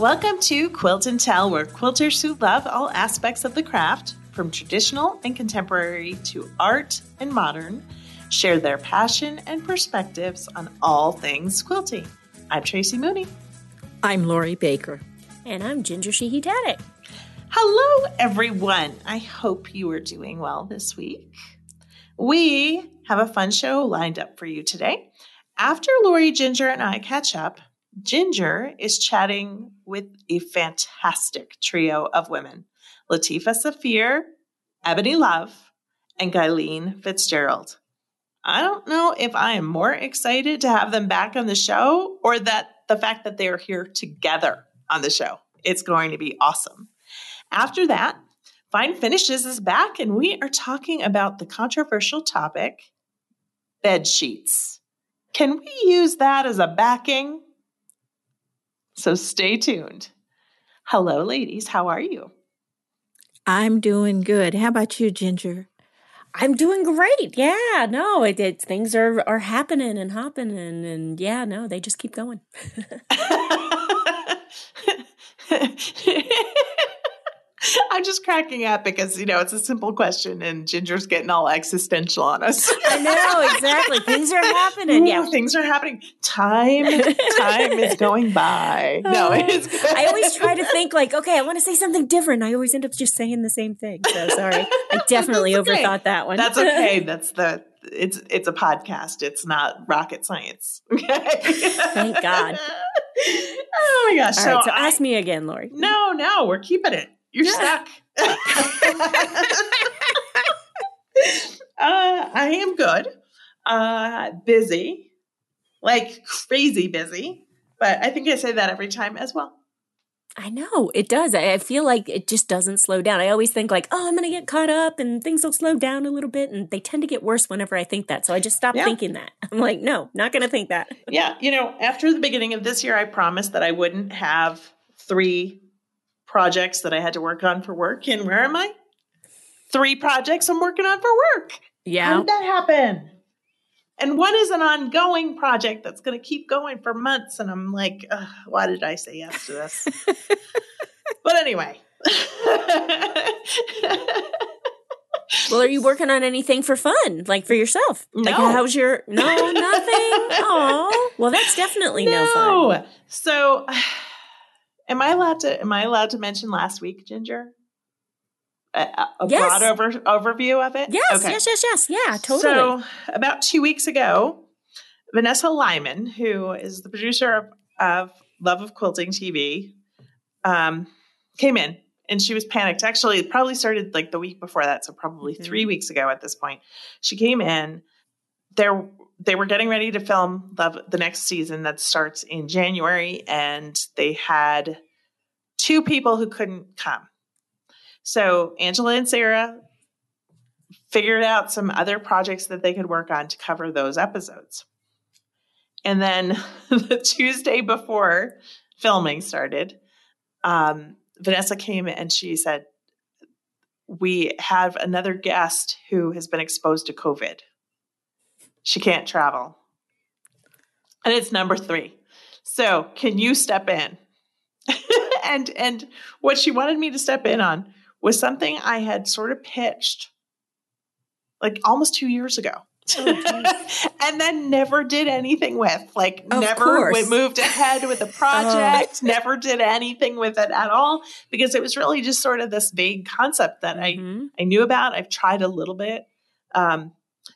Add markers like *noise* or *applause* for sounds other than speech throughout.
Welcome to Quilt and Tell, where quilters who love all aspects of the craft, from traditional and contemporary to art and modern, share their passion and perspectives on all things quilting. I'm Tracy Mooney. I'm Lori Baker. And I'm Ginger Sheehy Taddick. Hello, everyone. I hope you are doing well this week. We have a fun show lined up for you today. After Lori, Ginger, and I catch up, Ginger is chatting with a fantastic trio of women Latifah Saafir, Ebony Love, and Gyleen Fitzgerald. I don't know if I am more excited to have them back on the show or that the fact that they are here together on the show. It's going to be awesome. After that, Fine Finishes is back, and we are talking about the controversial topic bed sheets. Can we use that as a backing? So stay tuned. Hello, ladies. How are you? I'm doing good. How about you, Ginger? I'm doing great. Yeah, no, it, it things are are happening and hopping and and yeah, no, they just keep going. *laughs* *laughs* *laughs* I'm just cracking up because you know it's a simple question, and Ginger's getting all existential on us. I know *laughs* exactly. Things are happening. Ooh, yeah, things are happening. Time, time is going by. No, *laughs* it's. Good. I always try to think like, okay, I want to say something different. I always end up just saying the same thing. So sorry, I definitely okay. overthought that one. That's okay. That's the. It's it's a podcast. It's not rocket science. Okay. Thank God. Oh my gosh! All so, right, so I, ask me again, Lori. No, no, we're keeping it. You're Yeah. stuck. *laughs* *laughs* uh, I am good. Uh, busy, like crazy busy. But I think I say that every time as well. I know it does. I I feel like it just doesn't slow down. I always think like, oh, I'm going to get caught up and things will slow down a little bit. And they tend to get worse whenever I think that. So I just stop Yeah. thinking that. *laughs* I'm like, no, not going to think that. Yeah, you know, after the beginning of this year, I promised that I wouldn't have three projects that I had to work on for work. And where am I? Three projects I'm working on for work. Yeah. How did that happen? And one is an ongoing project that's going to keep going for months. And I'm like, why did I say yes to this? *laughs* but anyway. Well, are you working on anything for fun, like for yourself? Like, No. how's your no nothing? *laughs* Oh, well, that's definitely no, fun. So, am I allowed to? Am I allowed to mention last week, Ginger? A, a Yes. broad over, overview of it. Yes, Okay. yes, yes, yes. Yeah, totally. So, about two weeks ago, Vanessa Lyman, who is the producer of, of Love of Quilting TV, um, came in and she was panicked. Actually, it probably started like the week before that, so probably Mhm. three weeks ago at this point. She came in. There, they were getting ready to film the, the next season that starts in January, and they had two people who couldn't come. So Angela and Sarah figured out some other projects that they could work on to cover those episodes. And then *laughs* the Tuesday before filming started, um, Vanessa came and she said, We have another guest who has been exposed to COVID. She can't travel. And it's number three. So can you step in? *laughs* and and what she wanted me to step in on was something I had sort of pitched like almost two years ago. *laughs* and then never did anything with like Of never we moved ahead with a *laughs* project never did anything with it at all because it was really just sort of this vague concept that i Mhm. I knew about. I've tried a little bit. Um,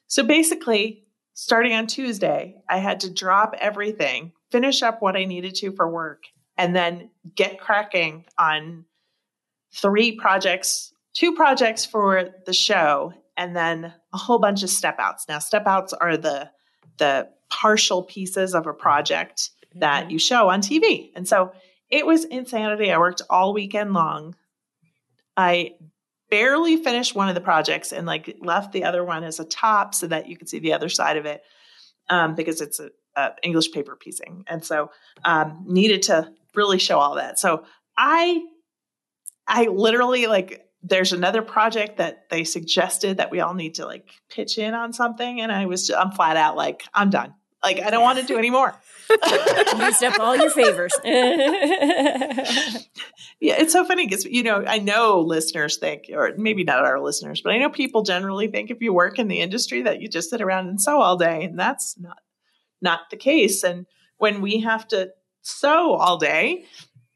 so basically, starting on Tuesday, I had to drop everything, finish up what I needed to for work, and then get cracking on three projects, two projects for the show, and then a whole bunch of step outs. Now, step outs are the the partial pieces of a project that mm-hmm. you show on TV. And so it was insanity. I worked all weekend long. I barely finished one of the projects and like left the other one as a top so that you could see the other side of it um, because it's a, a English paper piecing. And so um, needed to really show all that. So I I literally like there's another project that they suggested that we all need to like pitch in on something and I was I'm flat out like I'm done. Like I don't want to do anymore. *laughs* Used up all your favors. *laughs* Yeah, it's so funny because you know I know listeners think, or maybe not our listeners, but I know people generally think if you work in the industry that you just sit around and sew all day, and that's not not the case. And when we have to sew all day,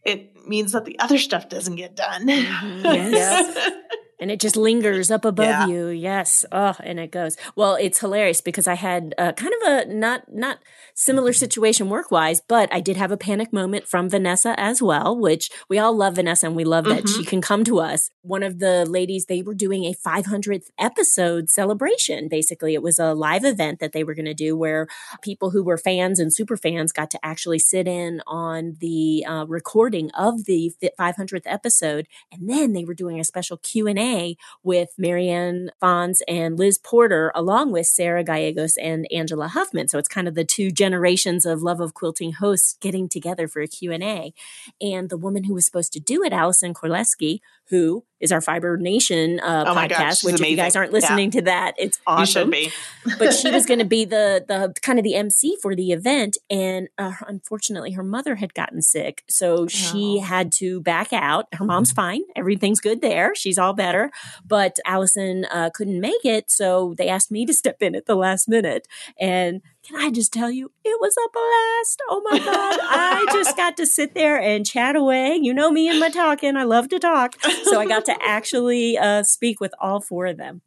it means that the other stuff doesn't get done. Mhm. Yes. *laughs* and it just lingers up above Yeah. you. Yes. Oh, and it goes. Well, it's hilarious because I had uh, kind of a not not similar situation work wise, but I did have a panic moment from Vanessa as well, which we all love Vanessa and we love that Mhm. she can come to us. One of the ladies, they were doing a 500th episode celebration. Basically, it was a live event that they were going to do where people who were fans and super fans got to actually sit in on the uh, recording of the 500th episode and then they were doing a special q&a with marianne fons and liz porter along with sarah gallegos and angela huffman so it's kind of the two generations of love of quilting hosts getting together for a q&a and the woman who was supposed to do it allison korleski who is our fiber nation uh, Oh gosh, podcast she's which if you guys aren't listening to that it's You awesome should be. but she was *laughs* going to be the the kind of the MC for the event, and uh, unfortunately, her mother had gotten sick, so she Oh. had to back out. Her mom's fine; everything's good there. She's all better, but Allison uh, couldn't make it, so they asked me to step in at the last minute. And can I just tell you, it was a blast! Oh my god, I just got to sit there and chat away. You know me and my talking; I love to talk, so I got to *laughs* actually uh, speak with all four of them.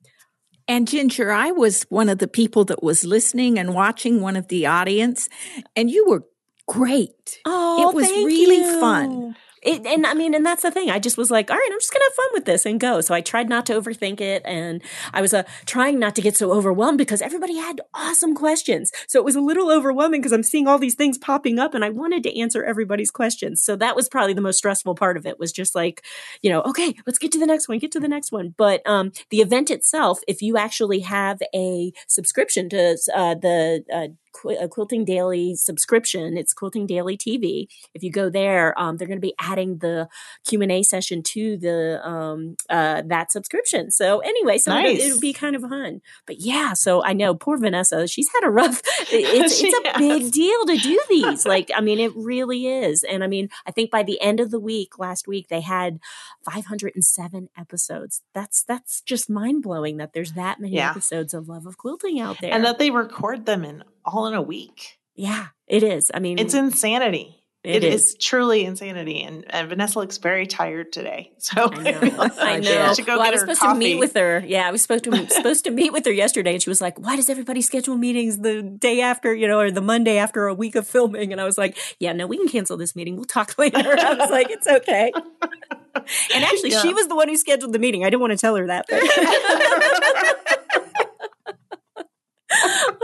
And Ginger, I was one of the people that was listening and watching one of the audience, and you were great. Oh, It was really you. fun. It, and I mean, and that's the thing. I just was like, all right, I'm just gonna have fun with this and go. So I tried not to overthink it, and I was uh, trying not to get so overwhelmed because everybody had awesome questions. So it was a little overwhelming because I'm seeing all these things popping up, and I wanted to answer everybody's questions. So that was probably the most stressful part of it. Was just like, you know, okay, let's get to the next one, get to the next one. But um, the event itself, if you actually have a subscription to uh, the uh, Qu- a Quilting Daily subscription. It's Quilting Daily TV. If you go there, um, they're going to be adding the Q and A session to the um, uh, that subscription. So anyway, so it'll, Nice. it'll be kind of fun. But yeah, so I know poor Vanessa. She's had a rough. *laughs* It's it's a big deal to do these. *laughs* Like I mean, it really is. And I mean, I think by the end of the week, last week they had 507 episodes. That's that's just mind blowing that there's that many Yeah. episodes of Love of Quilting out there. And that they record them in all in a week. Yeah, it is. I mean, It's insanity. It it is. is. truly insanity. And, and Vanessa looks very tired today. *laughs* So I know. *laughs* I know. should go well, I was her supposed coffee. to meet with her. Yeah, I was supposed to *laughs* supposed to meet with her yesterday, and she was like, "Why does everybody schedule meetings the day after, you know, or the Monday after a week of filming?" And I was like, "Yeah, no, we can cancel this meeting. We'll talk later." I was like, "It's okay." And actually, she was the one who scheduled the meeting. I didn't want to tell her that. But-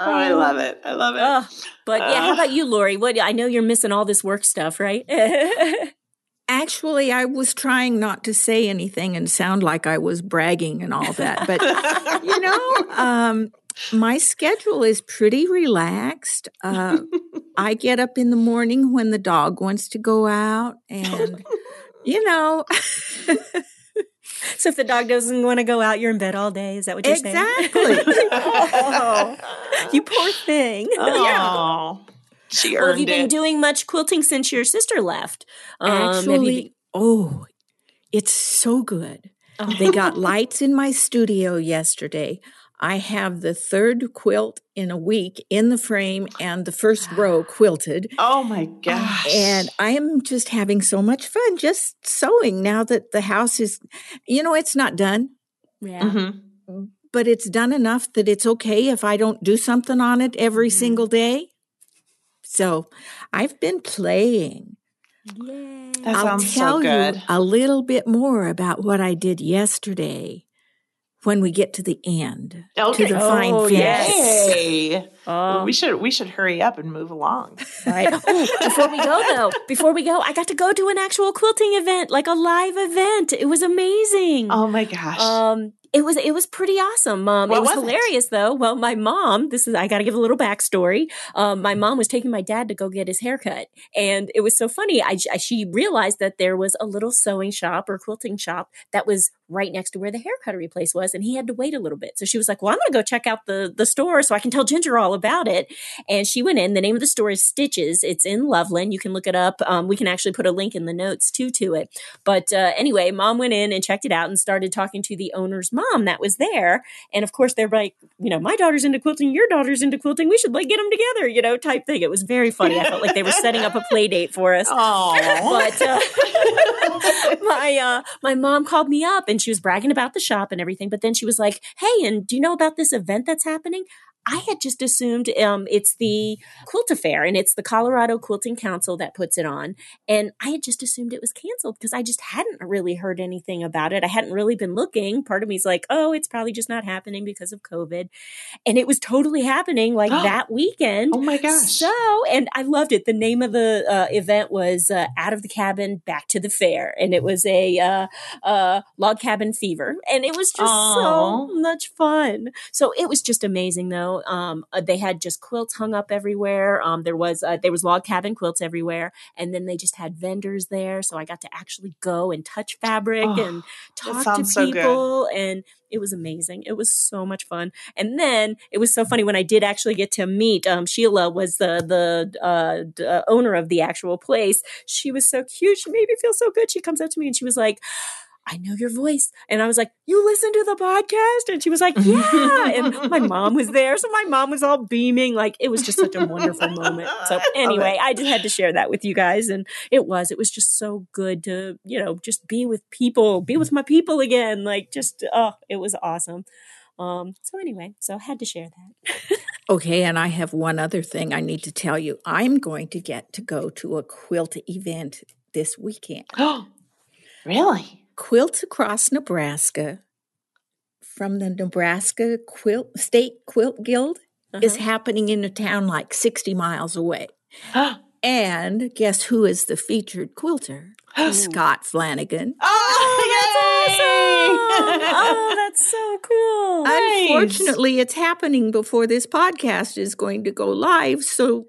Oh, I love it. I love it. Oh, but yeah, how Uh. about you, Lori? What I know you're missing all this work stuff, right? *laughs* Actually, I was trying not to say anything and sound like I was bragging and all that, but you *laughs* know, um, my schedule is pretty relaxed. Uh, *laughs* I get up in the morning when the dog wants to go out, and you know, so if the dog doesn't want to go out, you're in bed all day. Is that what you're saying? Exactly. *laughs* oh, you poor thing. *laughs* oh, she earned Well, have earned you been it. doing much quilting since your sister left? Um, actually, been- oh, it's so good. Oh. They got *laughs* lights in my studio yesterday. I have the third quilt in a week in the frame and the first row quilted. oh my gosh. And I am just having so much fun just sewing now that the house is, you know, it's not done, yeah. Mhm. but it's done enough that it's okay if I don't do something on it every Mhm. single day. So I've been playing. Yay. That I'll sounds so tell good. you a little bit more about what I did yesterday when we get to the end. Okay. To the fine Oh, finish. yes. Yay. Oh, we should we should hurry up and move along. right. *laughs* Oh, before we go though, before we go, I got to go to an actual quilting event, like a live event. It was amazing. Oh my gosh. Um, It was it was pretty awesome. Um, What it was, was it? hilarious though. Well, my mom, this is I got to give a little backstory. Um, my mom was taking my dad to go get his haircut, and it was so funny. I, I she realized that there was a little sewing shop or quilting shop that was right next to where the hair cuttery place was, and he had to wait a little bit. So she was like, "Well, I'm going to go check out the the store so I can tell Ginger all about it." And she went in. The name of the store is Stitches. It's in Loveland. You can look it up. Um, we can actually put a link in the notes too to it. But uh, anyway, mom went in and checked it out and started talking to the owner's mom that was there. And of course, they're like, you know, my daughter's into quilting, your daughter's into quilting. We should like get them together, you know, type thing. It was very funny. I felt like they were setting up a play date for us. Oh, But uh, *laughs* my uh, my mom called me up and she was bragging about the shop and everything. But then she was like, "Hey, and do you know about this event that's happening?" I had just assumed um, it's the Quilt Affair and it's the Colorado Quilting Council that puts it on. And I had just assumed it was canceled because I just hadn't really heard anything about it. I hadn't really been looking. Part of me's like, oh, it's probably just not happening because of COVID. And it was totally happening like *gasps* that weekend. oh my gosh. So, and I loved it. The name of the uh, event was uh, Out of the Cabin, Back to the Fair. And it was a uh, uh, log cabin fever. And it was just Aw. so much fun. So it was just amazing, though. Um, uh, they had just quilts hung up everywhere. Um, there was uh, there was log cabin quilts everywhere, and then they just had vendors there. So I got to actually go and touch fabric Oh, and talk to sounds so people, and it was amazing. It was so much fun. And then it was so funny when I did actually get to meet um, Sheila was the the uh, d- uh, owner of the actual place. She was so cute. She made me feel so good. She comes up to me and she was like. I know your voice. And I was like, You listen to the podcast? And she was like, Yeah. and *laughs* my mom was there. So my mom was all beaming. Like it was just such a wonderful moment. So *laughs* anyway. I just had to share that with you guys. And it was, it was just so good to, you know, just be with people, be with my people again. Like just, oh, it was awesome. Um, so anyway, so I had to share that. *laughs* Okay, and I have one other thing I need to tell you. I'm going to get to go to a quilt event this weekend. Oh, *gasps* really? Quilts Across Nebraska from the Nebraska Quilt State Quilt Guild is Uh-huh. happening in a town like 60 miles away. *gasps* And guess who is the featured quilter? *gasps* Scott Flanagan. Oh, *laughs* yay! oh, that's so cool. *laughs* Nice. Unfortunately, it's happening before this podcast is going to go live. So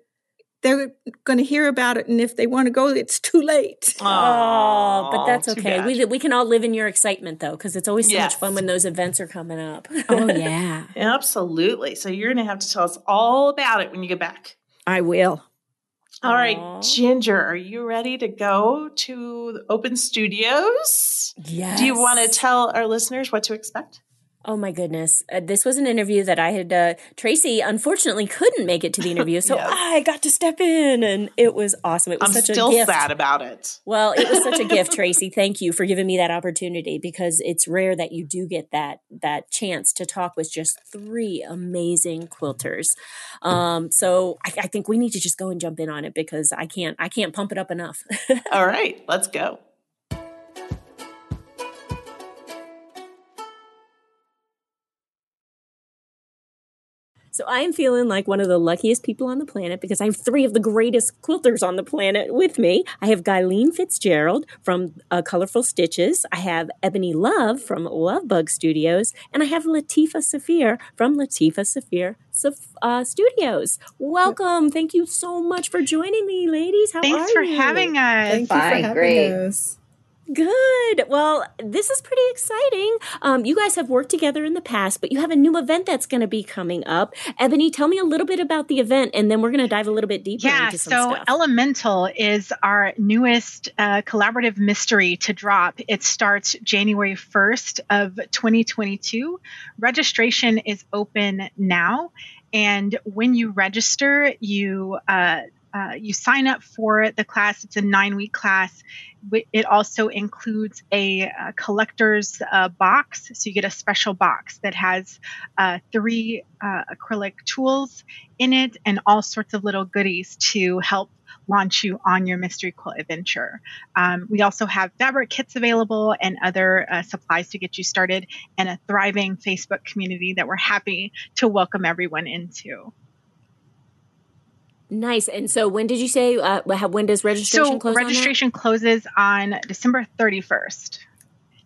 they're going to hear about it. And if they want to go, it's too late. Oh, but that's okay. We we can all live in your excitement though, because it's always so Yes. much fun when those events are coming up. Oh, *laughs* yeah. Absolutely. So you're going to have to tell us all about it when you get back. I will. All right, Aw. Ginger, are you ready to go to the Open Studios? yes. Do you want to tell our listeners what to expect? Oh my goodness. Uh, this was an interview that I had, uh, Tracy unfortunately couldn't make it to the interview. So *laughs* Yes. I got to step in and it was awesome. It was I'm such still a gift. sad about it. Well, it was such a gift, *laughs* Tracy. Thank you for giving me that opportunity because it's rare that you do get that that chance to talk with just three amazing quilters. Um, so I, I think we need to just go and jump in on it because I can't I can't pump it up enough. *laughs* All right, let's go. So I am feeling like one of the luckiest people on the planet because I have three of the greatest quilters on the planet with me. I have Gyleen Fitzgerald from uh, Colorful Stitches. I have Ebony Love from Lovebug Studios, and I have Latifah Saafir from Latifah Saafir uh, Studios. Welcome! Thank you so much for joining me, ladies. How Thanks are for having us. Thank you for Fine, having great. us. Good. Well, this is pretty exciting. Um, you guys have worked together in the past, but you have a new event that's going to be coming up. Ebony, tell me a little bit about the event, and then we're going to dive a little bit deeper Yeah, into some so stuff. Elemental is our newest uh, collaborative mystery to drop. It starts January 1st of 2022. Registration is open now, and when you register, you uh, uh, you sign up for the class. It's a nine week class. It also includes a, uh collector's uh, box, so you get a special box that has uh, three uh, acrylic tools in it and all sorts of little goodies to help launch you on your mystery quilt adventure. Um, we also have fabric kits available and other uh, supplies to get you started, and a thriving Facebook community that we're happy to welcome everyone into. Nice. And so, when did you say? Uh, when does registration so close? on that? registration closes on December 31st.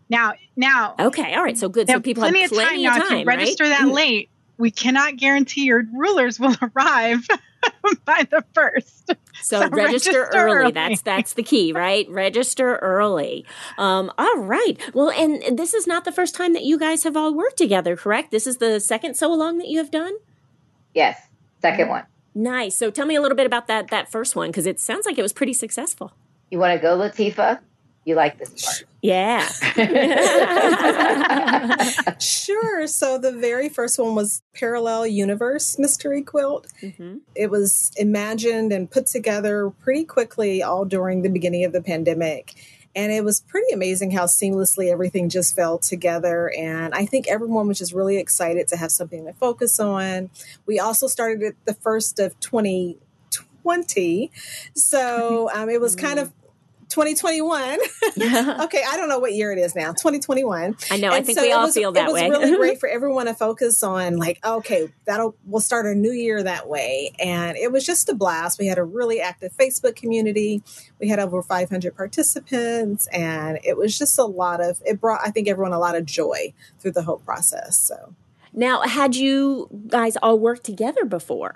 Now, now. Okay, all right. So good. So people have plenty, plenty of time, now to register that *clears throat* late. We cannot guarantee your rulers will *laughs* arrive *laughs* by the first. So, so register, register early. early. That's that's the key, right? register early. Um, all right. Well, and this is not the first time that you guys have all worked together, correct? This is the second so along that you have done. Yes, second one. Nice. So tell me a little bit about that that first one because it sounds like it was pretty successful. You want to go, Latifah? You like this part? Yeah. *laughs* sure. So the very first one was Parallel Universe Mystery Quilt. Mm-hmm. It was imagined and put together pretty quickly, all during the beginning of the pandemic. And it was pretty amazing how seamlessly everything just fell together. And I think everyone was just really excited to have something to focus on. We also started it the first of 2020. So um, it was kind of 2021. *laughs* okay, I don't know what year it is now. 2021. I know. And I think so we all was, feel that way. It was really great *laughs* for everyone to focus on. Like, okay, that'll we'll start a new year that way, and it was just a blast. We had a really active Facebook community. We had over 500 participants, and it was just a lot of. It brought, I think, everyone a lot of joy through the whole process. So. Now, had you guys all worked together before?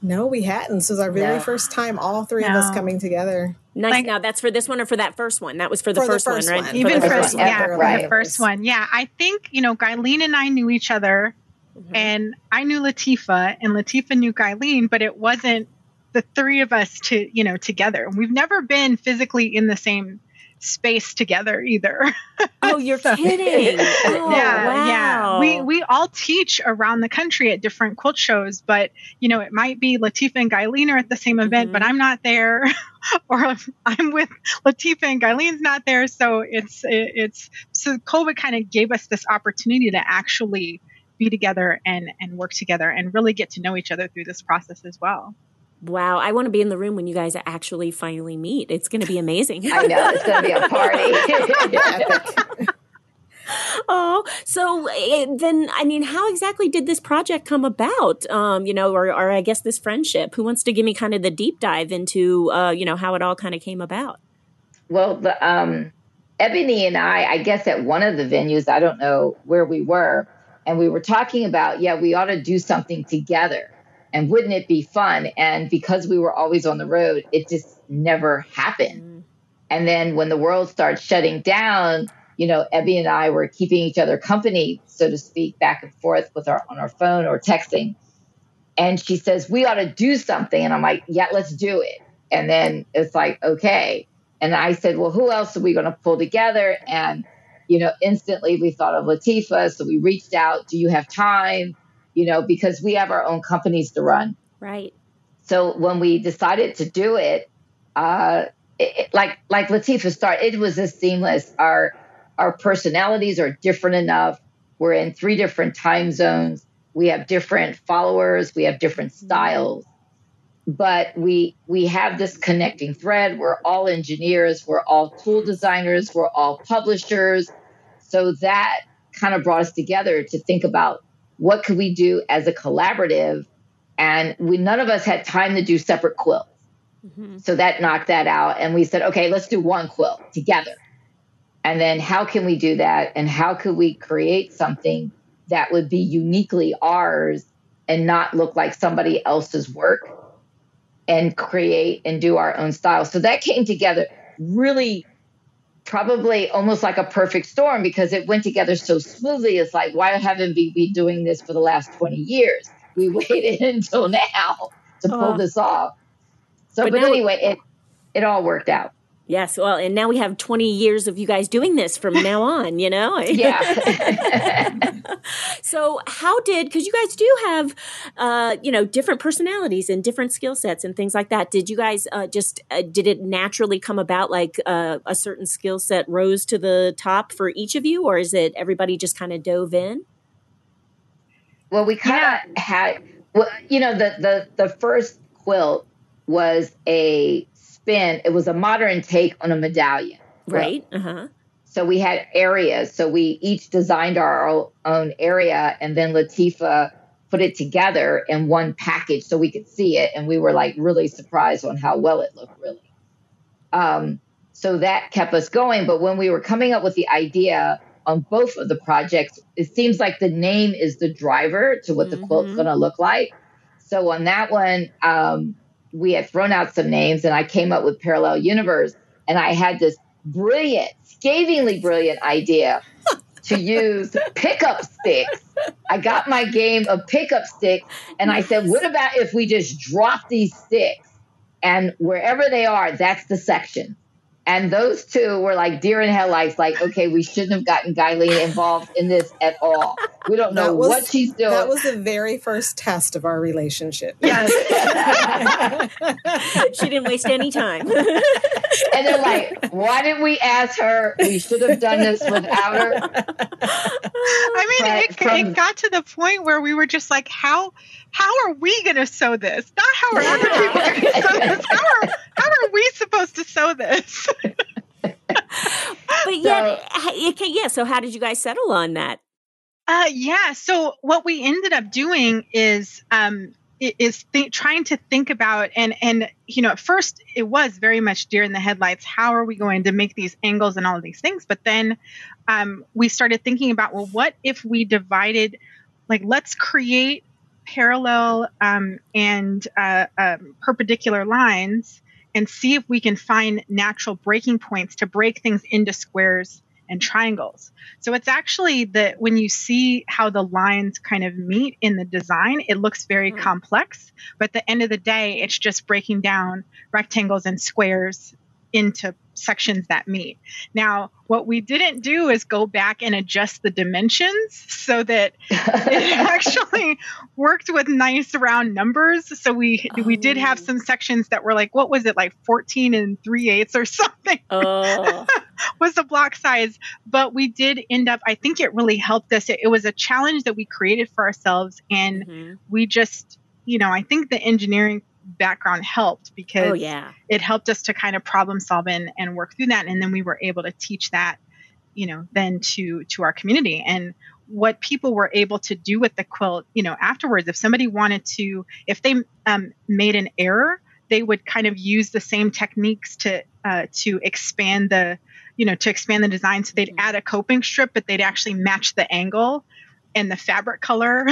No, we hadn't. This was our very no. first time, all three no. of us coming together. Nice. Like, now that's for this one or for that first one? That was for the, for first, the first, one, right? Even for, first, yeah, right. the first one. Yeah, I think you know, Gyleen and I knew each other, mm-hmm. and I knew Latifah, and Latifah knew Gyleen, but it wasn't the three of us to you know together. We've never been physically in the same space together either. *laughs* Oh, you're so, kidding. *laughs* Oh, yeah, wow. yeah. We we all teach around the country at different quilt shows, but you know, it might be Latifah and Gyleen are at the same event, mm-hmm. but I'm not there. *laughs* or I'm with Latifah and Gyleen's not there. So it's it, it's so COVID kind of gave us this opportunity to actually be together and and work together and really get to know each other through this process as well. Wow, I want to be in the room when you guys actually finally meet. It's going to be amazing. I know it's going to be a party. *laughs* *laughs* oh, so eh, then, I mean, how exactly did this project come about? Um, you know, or, or I guess this friendship. Who wants to give me kind of the deep dive into, uh, you know, how it all kind of came about? Well, the um, Ebony and I, I guess at one of the venues, I don't know where we were, and we were talking about, yeah, we ought to do something together and wouldn't it be fun? And because we were always on the road, it just never happened. Mm. And then when the world starts shutting down, you know, Ebby and I were keeping each other company, so to speak, back and forth with our on our phone or texting. And she says, We ought to do something. And I'm like, Yeah, let's do it. And then it's like, okay. And I said, Well, who else are we going to pull together? And, you know, instantly we thought of Latifah. So we reached out, Do you have time? You know, because we have our own companies to run. Right. So when we decided to do it, uh, it, like like Latifah started, it was just seamless. Our our personalities are different enough. We're in three different time zones. We have different followers. We have different mm-hmm. styles, but we we have this connecting thread. We're all engineers. We're all tool designers. We're all publishers. So that kind of brought us together to think about what could we do as a collaborative? And we none of us had time to do separate quilts. Mm-hmm. So that knocked that out. And we said, okay, let's do one quilt together. And then how can we do that? And how could we create something that would be uniquely ours and not look like somebody else's work and create and do our own style? So that came together really probably almost like a perfect storm because it went together so smoothly. It's like, why haven't we been doing this for the last 20 years? We *laughs* waited until now to pull this off. So, but, but anyway, it it all worked out. Yes, well, and now we have 20 years of you guys doing this from now on, you know? yeah. *laughs* so, how did, because you guys do have, uh, you know, different personalities and different skill sets and things like that. Did you guys uh, just, uh, did it naturally come about like uh, a certain skill set rose to the top for each of you, or is it everybody just kind of dove in? Well, we kind of yeah. had, well, you know, the, the, the first quilt was a spin, it was a modern take on a medallion. Right. Uh-huh. So we had areas. So we each designed our own area, and then Latifah put it together in one package so we could see it. And we were like really surprised on how well it looked, really. Um, So that kept us going. But when we were coming up with the idea on both of the projects, it seems like the name is the driver to what the quilt's Mhm. going to look like. So on that one, um, we had thrown out some names and I came up with Parallel Universe. And I had this brilliant, scathingly brilliant idea to *laughs* use pickup sticks. I got my game of pickup sticks and I said, what about if we just drop these sticks and wherever they are, that's the section. And those two were like deer in headlights, like, okay, we shouldn't have gotten Gyleen involved in this at all. We don't know was- what she's doing. That was the very first test of our relationship. Yes. *laughs* she didn't waste any time. and they're like, why didn't we ask her? We should have done this without her. I mean, But it, from- it got to the point where we were just like, how how are we going to sew this? Not how are other *laughs* people going to sew this. How are how are we supposed to sew this? but yet, okay, yeah. So how did you guys settle on that? Uh, yeah. So what we ended up doing is um, is th- trying to think about and and you know at first it was very much deer in the headlights. How are we going to make these angles and all of these things? But then um, we started thinking about well, what if we divided? Like, let's create parallel um, and uh, um, perpendicular lines and see if we can find natural breaking points to break things into squares and triangles. So it's actually that when you see how the lines kind of meet in the design, it looks very Hmm. complex. But at the end of the day, it's just breaking down rectangles and squares into sections that meet. Now, what we didn't do is go back and adjust the dimensions so that *laughs* it actually worked with nice round numbers. So we we did have Oh. some sections that were like, what was it, like 14 and 3 eighths or *laughs* something Oh, *laughs* was the block size. But we did end up, I think it really helped us. It, it was a challenge that we created for ourselves. And Mhm. we just, you know, I think the engineering background helped because oh yeah. it helped us to kind of problem solve and, and work through that and then we were able to teach that you know then to to our community and what people were able to do with the quilt you know afterwards if somebody wanted to if they um, made an error they would kind of use the same techniques to uh, to expand the you know to expand the design so they'd Mhm. add a coping strip but they'd actually match the angle and the fabric color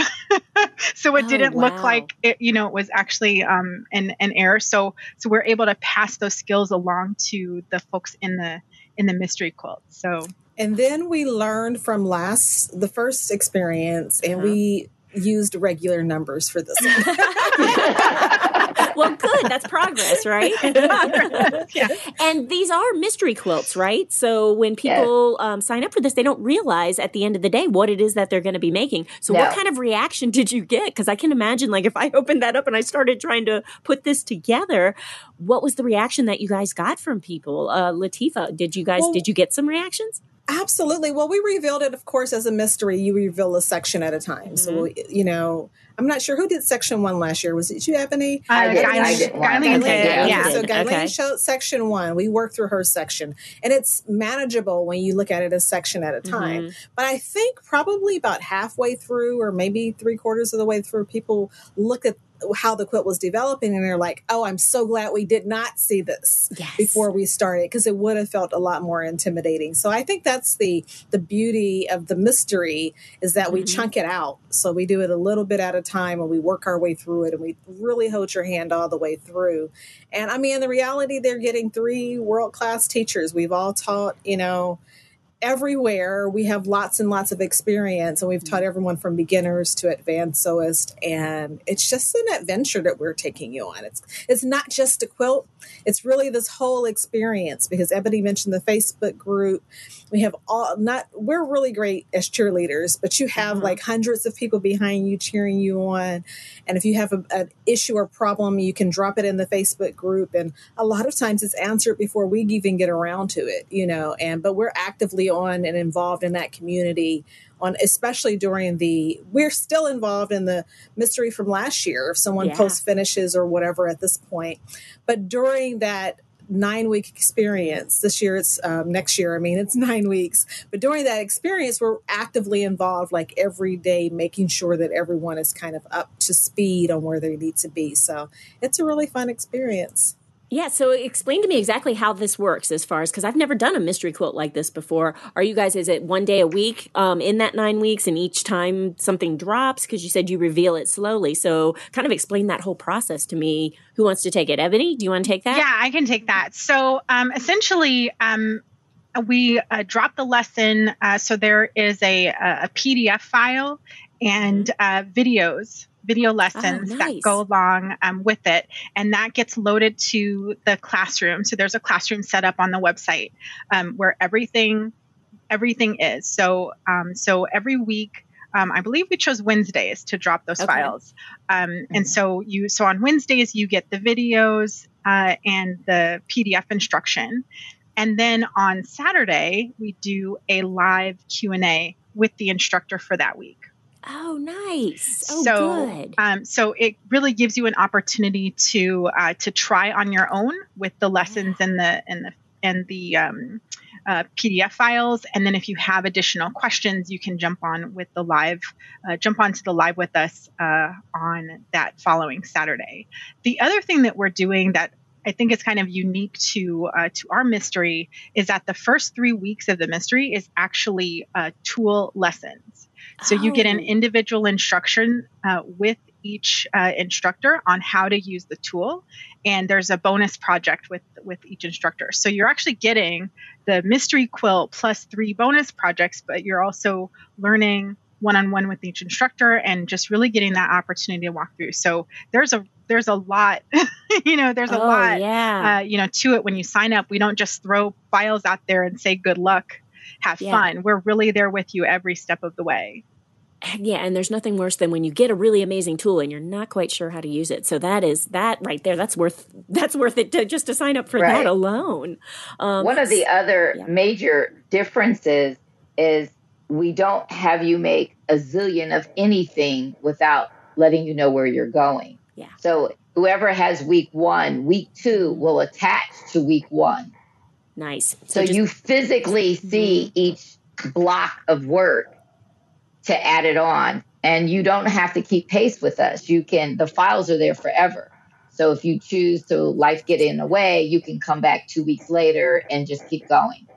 *laughs* so it Oh, didn't look like it you know it was actually um an, an error so so we're able to pass those skills along to the folks in the in the mystery quilt so And then we learned from last the first experience, and Uh-huh. we used regular numbers for this. one. *laughs* *laughs* well, good. That's progress, right? *laughs* *laughs* yeah And these are mystery quilts, right? So when people um, sign up for this, they don't realize at the end of the day what it is that they're going to be making. So what kind of reaction did you get? Because I can imagine, like, if I *laughs* opened that up and I started trying to put this together, what was the reaction that you guys got from people? Uh, Latifah, did you guys Well- did you get some reactions? Absolutely. Well, we revealed it, of course, as a mystery. You reveal a section at a time. So, we- you know, I'm not sure who did section one last year. Was it you, Ebony? I did- Gyleen- I did one. Gyleen Gyleen did, did. yeah. So Gyleen Okay. showed section one. We worked through her section, and it's manageable when you look at it a section at a mm-hmm. time. But I think probably about halfway through, or maybe three quarters of the way through, people look at how the quilt was developing, and they're like, "Oh, I'm so glad we did not see this." Yes. before we started because it would have felt a lot more intimidating. So I think that's the the beauty of the mystery is that we Mhm. chunk it out. So we do it a little bit at a time and we work our way through it and we really hold your hand all the way through. And I mean, the reality, they're getting three world class teachers. We've all taught, you know, everywhere. We have lots and lots of experience and we've taught mm-hmm. everyone from beginners to advanced sewist and it's just an adventure that we're taking you on. It's it's not just a quilt it's really this whole experience because ebony mentioned the facebook group. We have all not we're really great as cheerleaders but you have Mhm. like hundreds of people behind you cheering you on. And if you have a, an issue or problem you can drop it in the facebook group. And a lot of times it's answered before we even get around to it you know and but we're actively on and involved in that community on especially during the we're still involved in the mystery from last year if someone Yeah. post finishes or whatever at this point. But during that nine week experience this year it's um, next year i mean it's *laughs* nine weeks. But during that experience we're actively involved like every day making sure that everyone is kind of up to speed on where they need to be. So it's a really fun experience Yeah, so explain to me exactly how this works as far as because I've never done a mystery quilt like this before. Are you guys, is it one day a week um, in that nine weeks and each time something drops? Because you said you reveal it slowly. So kind of explain that whole process to me. Who wants to take it? Ebony, do you want to take that? Yeah, I can take that. So um, essentially, um, we uh, drop the lesson. Uh, so there is a, a PDF file and uh, videos video lessons oh, nice. that go along um, with it, and that gets loaded to the classroom. So there's a classroom set up on the website um, where everything everything is. So um, so every week. Um, I believe we chose Wednesdays to drop those okay. files, um, mm-hmm. and so you so on Wednesdays you get the videos uh, and the PDF instruction, and then on Saturday we do a live Q and A with the instructor for that week. Oh, nice. Oh, so, good. Um, so it really gives you an opportunity to uh, to try on your own with the lessons and the and the and the um, uh, PDF files. And then if you have additional questions, you can jump on with the live, uh, jump onto the live with us uh, on that following Saturday. The other thing that we're doing that I think is kind of unique to uh, to our mystery is that the first three weeks of the mystery is actually uh, tool lessons. So oh. you get an oh. individual instruction uh, with each uh, instructor on how to use the tool, and there's a bonus project with with each instructor. So you're actually getting the mystery quilt plus three bonus projects, but you're also learning one-on-one with each instructor and just really getting that opportunity to walk through so there's a there's a lot *laughs* you know there's a oh, lot yeah. uh, you know to it when you sign up we don't just throw files out there and say good luck have yeah. fun. We're really there with you every step of the way. Yeah, and there's nothing worse than when you get a really amazing tool and you're not quite sure how to use it. So that is that right there. That's worth that's worth it to just to sign up for right. that alone. Um, One of the other yeah. major differences is we don't have you make a zillion of anything without letting you know where you're going. Yeah. So whoever has week one, week two will attach to week one. Nice. So, so just, you physically see mm-hmm. each block of work to add it on. And you don't have to keep pace with us. You can, the files are there forever. So if you choose to life get in the way, you can come back two weeks later and just keep going.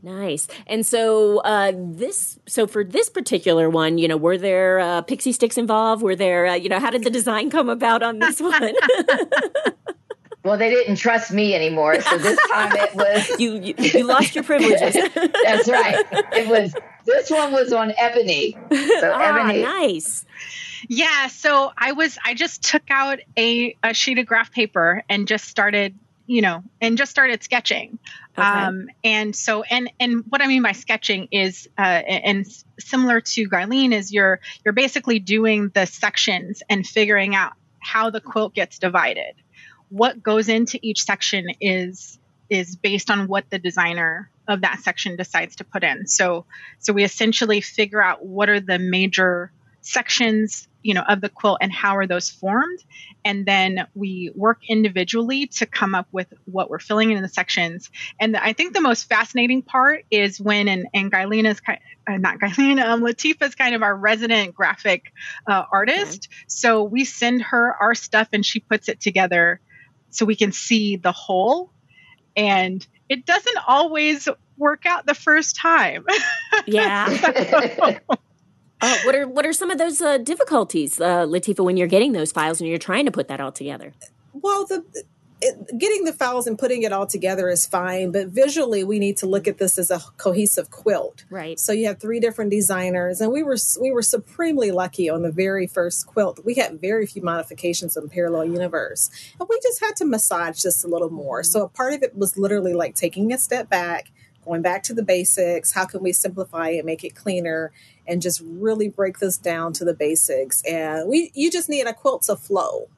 Nice. And so uh, this, so for this particular one, you know, were there uh, pixie sticks involved? Were there, uh, you know, how did the design come about on this *laughs* one? *laughs* Well, they didn't trust me anymore, so this *laughs* time it was you. You, you lost your privileges. *laughs* That's right. It was this one was on ebony. So ah, ebony, nice. Yeah, so I was I just took out a, a sheet of graph paper and just started, you know, and just started sketching. Okay. Um, and so and and what I mean by sketching is uh, and similar to Gyleen is you're you're basically doing the sections and figuring out how the quilt gets divided what goes into each section is is based on what the designer of that section decides to put in. So so we essentially figure out what are the major sections you know of the quilt and how are those formed and then we work individually to come up with what we're filling in the sections and i think the most fascinating part is when and, and Guylena's kind uh, not Gyleen, um, Latifah's kind of our resident graphic uh, artist. Okay. So we send her our stuff and she puts it together so we can see the whole. And it doesn't always work out the first time. *laughs* Yeah. Oh, *laughs* what are what are some of those uh, difficulties, uh, Latifah, when you're getting those files and you're trying to put that all together? Well, the it, getting the files and putting it all together is fine, but visually we need to look at this as a cohesive quilt. Right. So you have three different designers, and we were we were supremely lucky on the very first quilt. We had very few modifications in Parallel Universe, and we just had to massage this a little more. So a part of it was literally like taking a step back, going back to the basics. How can we simplify it, make it cleaner, and just really break this down to the basics? And we you just need a quilt to flow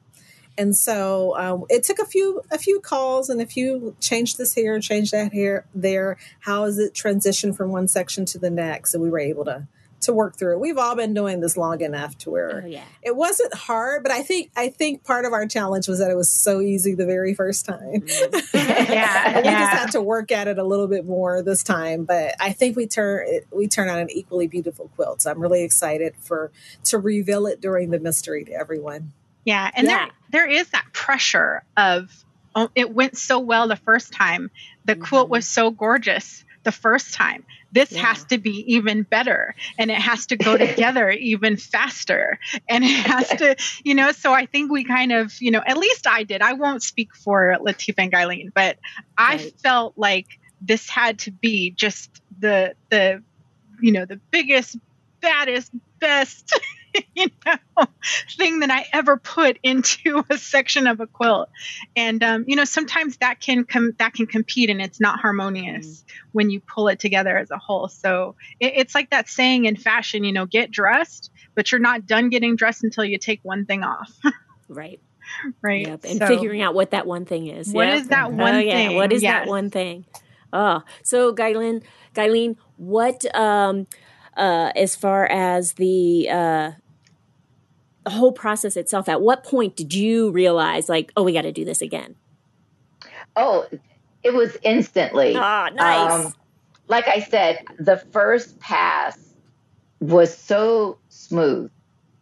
and so um, it took a few a few calls and a few change this here, change that here, there. How is it transition from one section to the next? And we were able to to work through it. We've all been doing this long enough to where oh, yeah. it wasn't hard, but I think I think part of our challenge was that it was so easy the very first time. Mm-hmm. *laughs* yeah, we yeah. just had to work at it a little bit more this time, but I think we turn we turn out an equally beautiful quilt. So I'm really excited for to reveal it during the mystery to everyone. Yeah, and yeah. there there is that pressure of oh, it went so well the first time. The mm-hmm. quilt was so gorgeous the first time. This yeah. has to be even better and it has to go together *laughs* even faster. And it has to, you know, so I think we kind of, you know, at least I did. I won't speak for Latifah and Gyleen, but right. I felt like this had to be just the the you know the biggest baddest best *laughs* *laughs* you know thing that I ever put into *laughs* a section of a quilt. And um, you know, sometimes that can com- that can compete, and it's not harmonious mm. when you pull it together as a whole. So it, it's like that saying in fashion, you know, get dressed, but you're not done getting dressed until you take one thing off. *laughs* right. Right. Yep. And so, figuring out what that one thing is. What yep. is that one oh, thing? Yeah. What is yes. that one thing? Oh, so Gyleen, Gyleen, what um, uh, as far as the uh, the whole process itself, at what point did you realize, like, oh, we got to do this again? Oh, it was instantly. Ah, nice. Um, like I said, the first pass was so smooth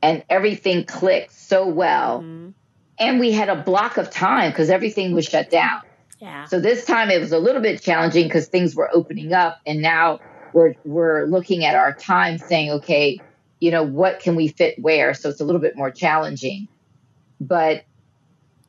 and everything clicked so well. Mm-hmm. And we had a block of time because everything was shut down. Yeah. So this time it was a little bit challenging because things were opening up, and now we're we're looking at our time, saying, okay, you know, what can we fit where? So it's a little bit more challenging. But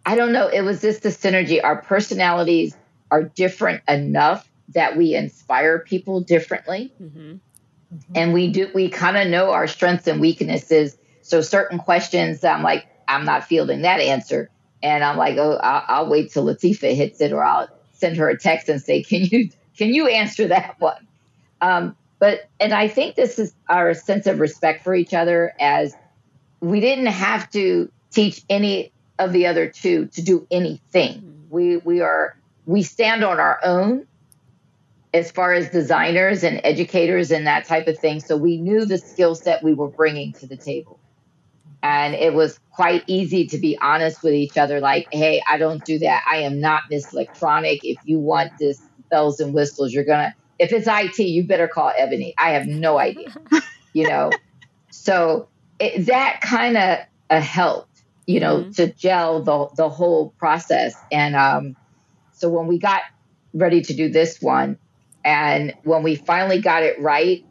I don't know. It was just the synergy. Our personalities are different enough that we inspire people differently. Mm-hmm. Mm-hmm. And we do, we kind of know our strengths and weaknesses. So certain questions, I'm like, I'm not fielding that answer. And I'm like, oh, I'll, I'll wait till Latifah hits it, or I'll send her a text and say, can you can you answer that one? Um, but and I think this is our sense of respect for each other as we didn't have to teach any of the other two to do anything. Mm-hmm. We we are we stand on our own as far as designers and educators and that type of thing. So we knew the skill set we were bringing to the table. And it was quite easy to be honest with each other like, hey, I don't do that. I am not Miss Electronic. If you want this bells and whistles, you're going to, if it's IT, you better call Ebony. I have no idea, *laughs* you know? So it, that kind of uh, helped, you know, mm-hmm. to gel the, the whole process. And um, so when we got ready to do this one, and when we finally got it right,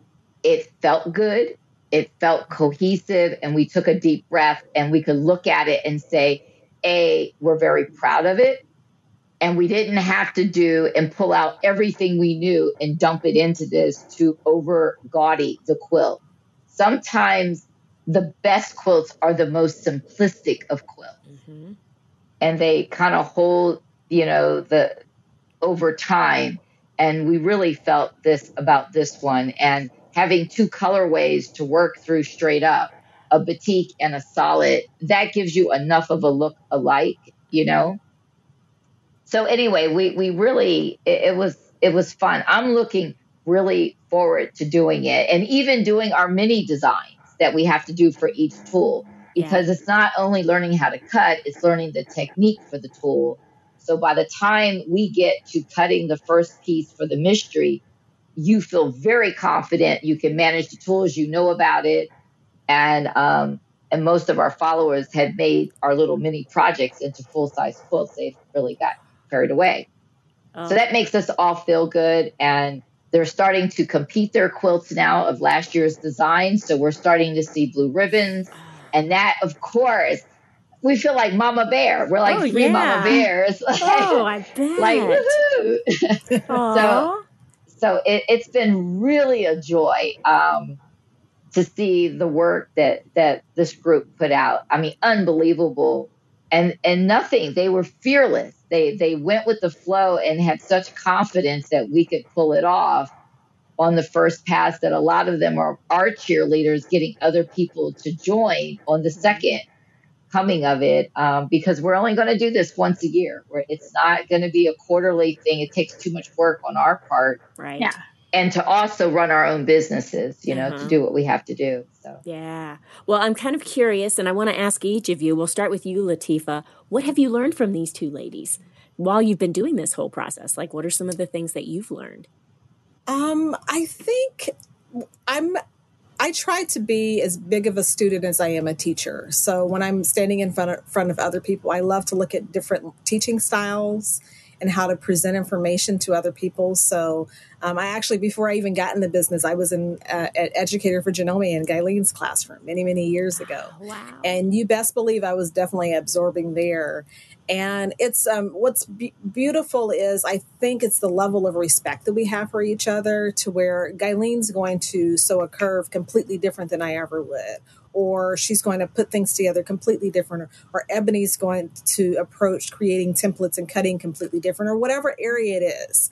it felt good it felt cohesive and we took a deep breath and we could look at it and say, A, we're very proud of it. And we didn't have to do and pull out everything we knew and dump it into this to over gaudy the quilt. Sometimes the best quilts are the most simplistic of quilts. Mm-hmm. And they kind of hold, you know, the over time. And we really felt this about this one. And having two colorways to work through straight up a batik and a solid that gives you enough of a look alike you know so anyway we we really it, it, was it was fun. I'm looking really forward to doing it and even doing our mini designs that we have to do for each tool. Because yeah. it's not only learning how to cut it's learning the technique for the tool. So by the time we get to cutting the first piece for the mystery you feel very confident. You can manage the tools you know about it. And um, and most of our followers had made our little mini projects into full size quilts. They've really got carried away oh. so that makes us all feel good and they're starting to compete their quilts now of last year's design so we're starting to see blue ribbons and that of course we feel like Mama Bear. We're like oh, three yeah. Mama Bears. *laughs* oh, I bet. like woohoo! *laughs* so so it, has been really a joy um, to see the work that that this group put out. I mean, unbelievable, and and nothing. They were fearless. They they went with the flow and had such confidence that we could pull it off on the first pass. That a lot of them are our cheerleaders, getting other people to join on the second coming of it um, because we're only going to do this once a year. Where it's not going to be a quarterly thing. It takes too much work on our part. Right. Yeah. And to also run our own businesses, you know, uh-huh. to do what we have to do. So yeah. Well, I'm kind of curious, and I want to ask each of you. We'll start with you, Latifah. What have you learned from these two ladies while you've been doing this whole process? Like, what are some of the things that you've learned? Um, I think I'm I try to be as big of a student as I am a teacher. So when I'm standing in front of, front of other people, I love to look at different teaching styles and how to present information to other people. So um, I actually, before I even got in the business, I was an uh, educator for Janome in Gyleen's classroom many, many years ago. Wow. And you best believe I was definitely absorbing there. And it's um, what's be- beautiful is I think it's the level of respect that we have for each other to where Gyleen's going to sew a curve completely different than I ever would. Or she's going to put things together completely different, or, or Ebony's going to approach creating templates and cutting completely different, or whatever area it is.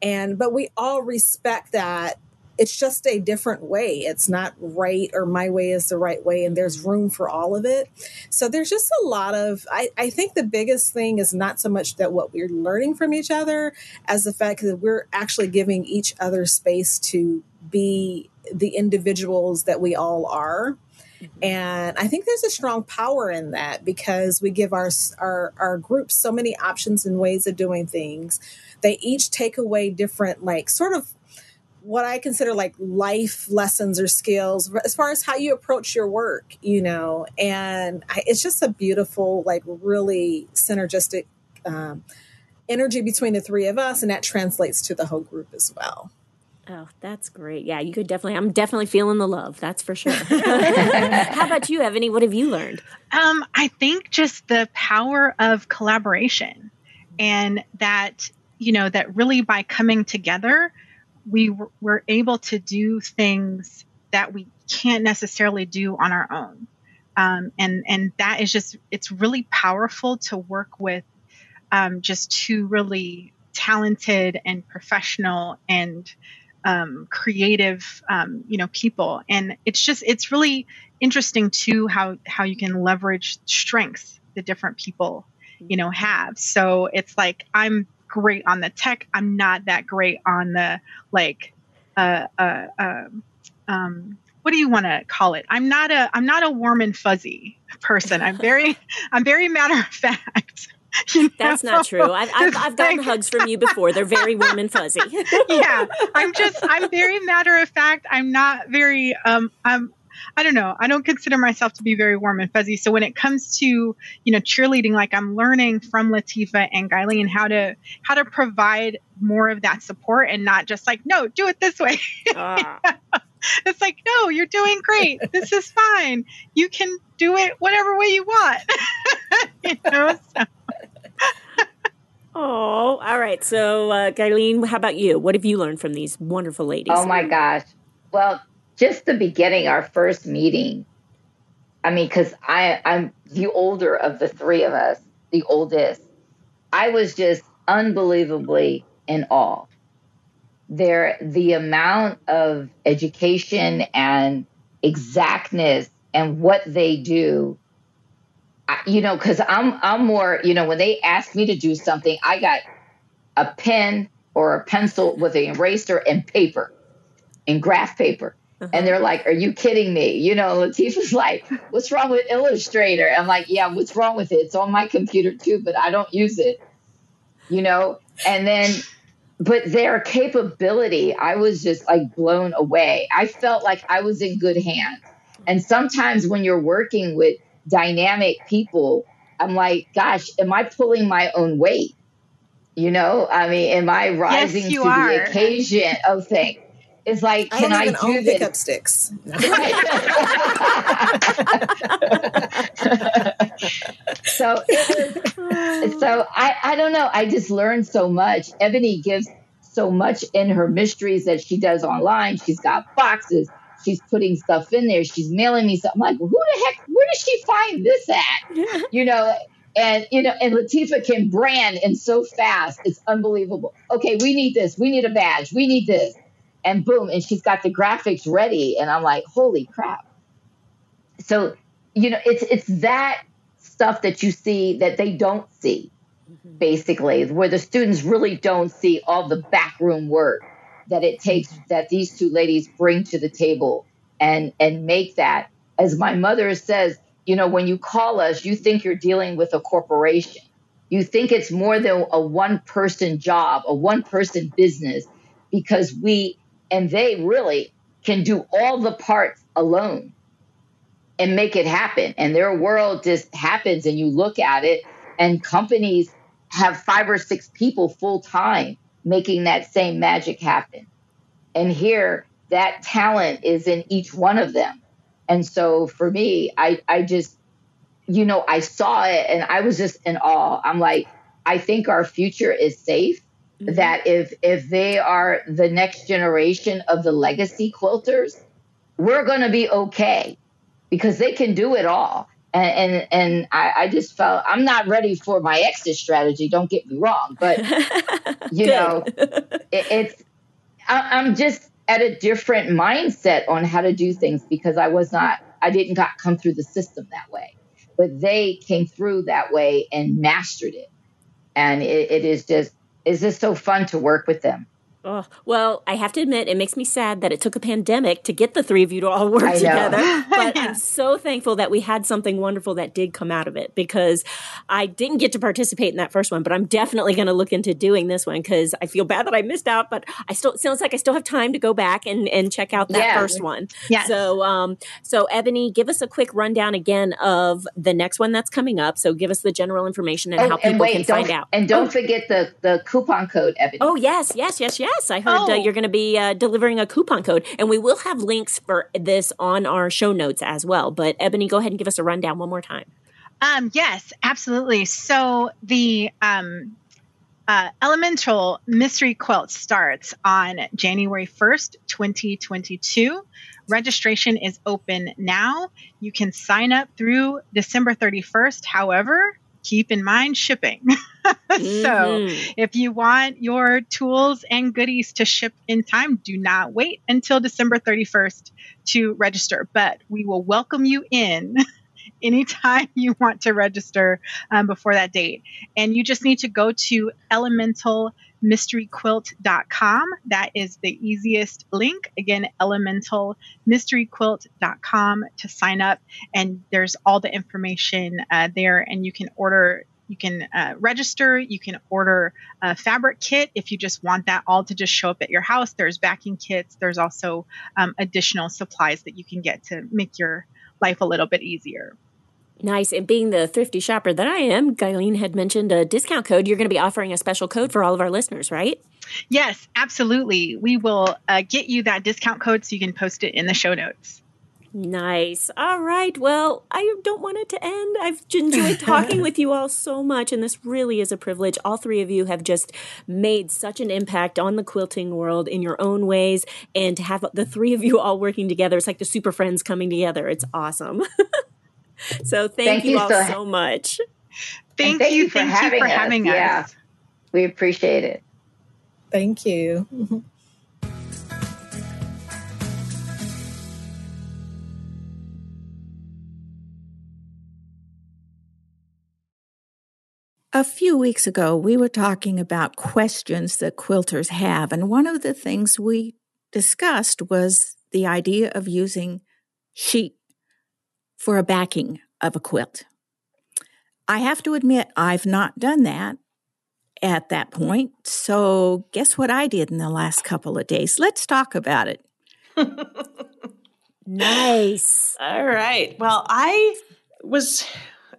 And but we all respect that it's just a different way. It's not right or my way is the right way, and there's room for all of it. So there's just a lot of, I, I think the biggest thing is not so much that what we're learning from each other as the fact that we're actually giving each other space to be the individuals that we all are. And I think there's a strong power in that because we give our, our our groups so many options and ways of doing things. They each take away different, like sort of what I consider like life lessons or skills as far as how you approach your work, you know, and I, it's just a beautiful, like really synergistic um, energy between the three of us, and that translates to the whole group as well. Oh, that's great. Yeah, you could definitely, I'm definitely feeling the love. That's for sure. *laughs* How about you, Ebony? What have you learned? Um, I think just the power of collaboration and that, you know, that really by coming together, we were able to do things that we can't necessarily do on our own. Um, and and that is just it's really powerful to work with um, just two really talented and professional and um, creative um, you know people and it's just it's really interesting too how how you can leverage strengths the different people you know have so it's like i'm great on the tech. I'm not that great on the like uh, uh, uh, um, what do you want to call it? I'm not a I'm not a warm and fuzzy person. I'm very *laughs* I'm very matter of fact. *laughs* You know? That's not true. I've, I've, I've gotten hugs from you before. They're very warm and fuzzy. *laughs* yeah, I'm just I'm very matter of fact. I'm not very um I'm I don't know. I don't consider myself to be very warm and fuzzy. So when it comes to, you know, cheerleading, like I'm learning from Latifah and Gyleen how to how to provide more of that support and not just like, no, do it this way. *laughs* Ah. it's like, no, you're doing great. This is fine. You can do it whatever way you want. you know? So. Oh, all right. So, uh, how about you? What have you learned from these wonderful ladies? Oh my gosh. Well, just the beginning, our first meeting. I mean, because I I'm the older of the three of us, the oldest. I was just unbelievably in awe. There, the amount of education and exactness and what they do. I, you know, because I'm I'm more. You know, when they ask me to do something, I got a pen or a pencil with an eraser and paper and graph paper uh-huh. And they're like, Are you kidding me? You know, Latifah's *laughs* like, What's wrong with Illustrator? I'm like, Yeah, what's wrong with it? It's on my computer too, but I don't use it. You know? And then, but their capability, I was just like blown away. I felt like I was in good hands. And sometimes when you're working with dynamic people, I'm like, Gosh, am I pulling my own weight? You know, I mean, am I rising yes, to are. the occasion of things? It's like, can I, do this? pickup sticks. *laughs* *laughs* so was, so I, I don't know. I just learned so much. Ebony gives so much in her mysteries that she does online. She's got boxes. She's putting stuff in there. She's mailing me stuff. I'm like, who the heck? Where does she find this at? You know, and you know, and Latifah can brand and so fast. It's unbelievable. Okay, we need this. We need a badge. We need this and boom, and she's got the graphics ready. And I'm like, holy crap. So, you know, it's it's that stuff that you see that they don't see, mm-hmm. basically, where the students really don't see all the backroom work that it takes that these two ladies bring to the table and and make that. As my mother says, you know, when you call us, you think you're dealing with a corporation. You think it's more than a one person job, a one person business, because we and they really can do all the parts alone and make it happen. And their world just happens, and you look at it, and companies have five or six people full time making that same magic happen. And here, that talent is in each one of them. And so for me, I, I just, you know, I saw it and I was just in awe. I'm like, I think our future is safe. Mm-hmm. That if if they are the next generation of the legacy quilters, we're gonna be okay because they can do it all. And and, and I, I just felt I'm not ready for my exit strategy. Don't get me wrong, but *laughs* you know, it, it's I, I'm just at a different mindset on how to do things because I was not I didn't got come through the system that way. But they came through that way and mastered it. And it, it is just is just so fun to work with them. Oh, well, I have to admit, it makes me sad that it took a pandemic to get the three of you to all *laughs* work together. *laughs* But I'm so thankful that we had something wonderful that did come out of it because I didn't get to participate in that first one, but I'm definitely going to look into doing this one because I feel bad that I missed out, but I still, it sounds like I still have time to go back and, and check out that yeah. first one. Yeah. So, um, so Ebony, give us a quick rundown again of the next one that's coming up. So give us the general information and oh, how people and wait, can find out. And don't oh. forget the, the coupon code, Ebony. Oh, yes, yes, yes, yes. Yes, I heard oh. uh, you're going to be uh, delivering a coupon code, and we will have links for this on our show notes as well. But Ebony, go ahead and give us a rundown one more time. Um, yes, absolutely. So the um, uh, Elemental Mystery Quilt starts on January 1st, 2022. Registration is open now. You can sign up through December 31st. However, keep in mind shipping. *laughs* mm-hmm. So if you want your tools and goodies to ship in time, do not wait until December 31st to register, but we will welcome you in. *laughs* Anytime you want to register um, before that date. And you just need to go to elemental mysteryquilt.com. That is the easiest link. Again, elementalmysteryquilt.com to sign up. And there's all the information uh, there, and you can order. You can uh, register. You can order a fabric kit if you just want that all to just show up at your house. There's backing kits. There's also um, additional supplies that you can get to make your life a little bit easier. Nice. And being the thrifty shopper that I am, Gyleen had mentioned a discount code. You're going to be offering a special code for all of our listeners, right? Yes, absolutely. We will uh, get you that discount code so you can post it in the show notes. Nice. All right. Well, I don't want it to end. I've enjoyed *laughs* talking with you all so much, and this really is a privilege. All three of you have just made such an impact on the quilting world in your own ways, and to have the three of you all working together, it's like the super friends coming together. It's awesome. *laughs* So thank, thank you, you, all so, so much. Thank, thank, you, you for, thank having, you for us. having us. Yeah, we appreciate it. Thank you. A few weeks ago, we were talking about questions that quilters have, and one of the things we discussed was the idea of using sheet for a backing of a quilt. I have to admit, I've not done that at that point. So, guess what I did in the last couple of days? Let's talk about it. *laughs* nice. All right. Well, I was,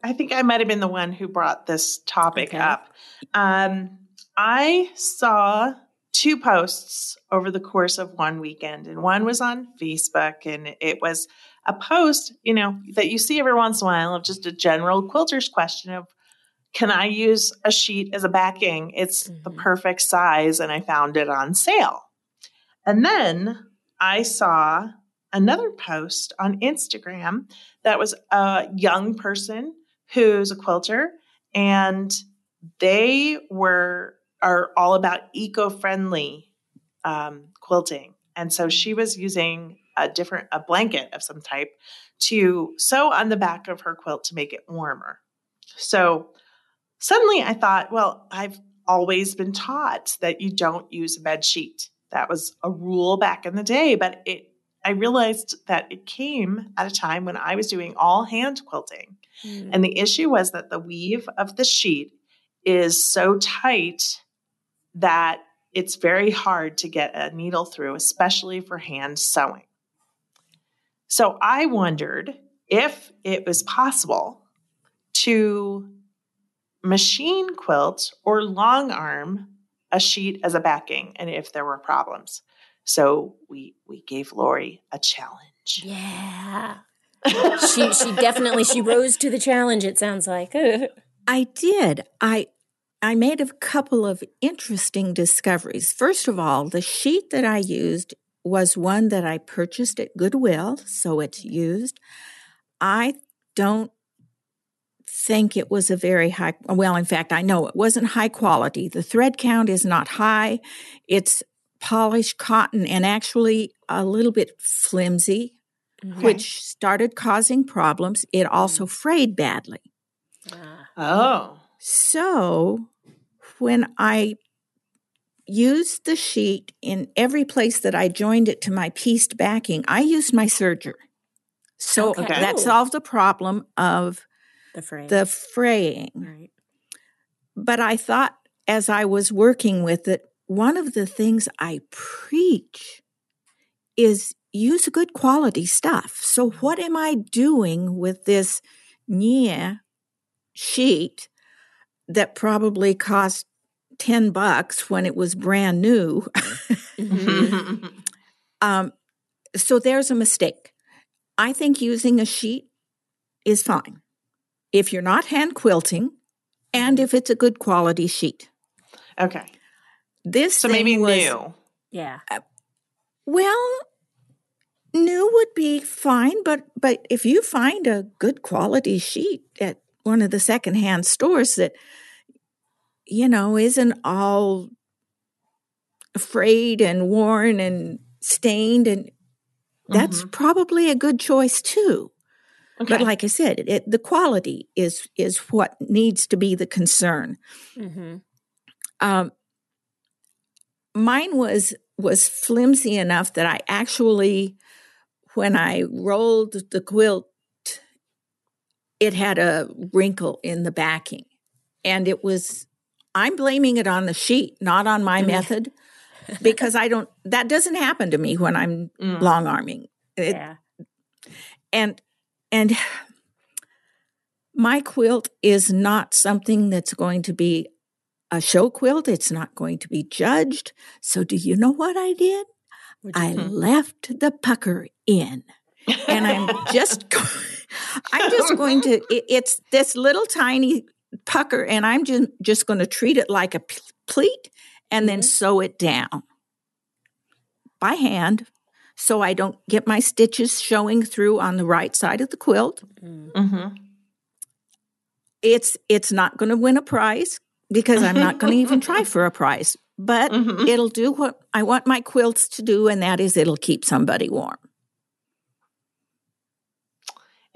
I think I might have been the one who brought this topic okay. up. Um, I saw two posts over the course of one weekend, and one was on Facebook, and it was a post, you know, that you see every once in a while of just a general quilter's question of, can I use a sheet as a backing? It's mm-hmm. the perfect size, and I found it on sale. And then I saw another post on Instagram that was a young person who's a quilter, and they were are all about eco-friendly um, quilting. And so she was using a different a blanket of some type to sew on the back of her quilt to make it warmer. So suddenly I thought, well, I've always been taught that you don't use a bed sheet. That was a rule back in the day, but it I realized that it came at a time when I was doing all hand quilting. Mm. And the issue was that the weave of the sheet is so tight that it's very hard to get a needle through, especially for hand sewing. So I wondered if it was possible to machine quilt or long arm a sheet as a backing and if there were problems. So we we gave Lori a challenge. Yeah. she she *laughs* definitely she rose to the challenge it sounds like. *laughs* I did. I I made a couple of interesting discoveries. First of all, the sheet that I used was one that I purchased at Goodwill, so it's used. I don't think it was a very high, well, in fact, I know it wasn't high quality. The thread count is not high. It's polished cotton and actually a little bit flimsy, okay. which started causing problems. It also mm. frayed badly. Oh. So when I used the sheet in every place that I joined it to my pieced backing, I used my serger. So okay. that solved the problem of the, fray. the fraying. Right. But I thought as I was working with it, one of the things I preach is use good quality stuff. So what am I doing with this Nia sheet that probably cost 10 bucks when it was brand new? mm-hmm. *laughs* um, so there's a mistake. I think using a sheet is fine if you're not hand quilting and mm-hmm. if it's a good quality sheet. Okay. This so maybe was, new. Yeah. Uh, well, new would be fine, but but if you find a good quality sheet at one of the secondhand stores that you know isn't all frayed and worn and stained and that's mm-hmm. probably a good choice too. Okay. But like I said, it, the quality is is what needs to be the concern. Mm-hmm. Um, mine was was flimsy enough that I actually, when I rolled the quilt, it had a wrinkle in the backing, and it was. I'm blaming it on the sheet, not on my mm-hmm. method because I don't, that doesn't happen to me when I'm mm. long arming. It, yeah. And, and my quilt is not something that's going to be a show quilt. It's not going to be judged. So do you know what I did? I left the pucker in. And I'm just, *laughs* *laughs* I'm just going to, it, it's this little tiny pucker and I'm just, just going to treat it like a pleat and then mm-hmm. sew it down by hand so I don't get my stitches showing through on the right side of the quilt. Mm-hmm. It's it's not going to win a prize because I'm not going to even try *laughs* for a prize, but mm-hmm. it'll do what I want my quilts to do, and that is it'll keep somebody warm.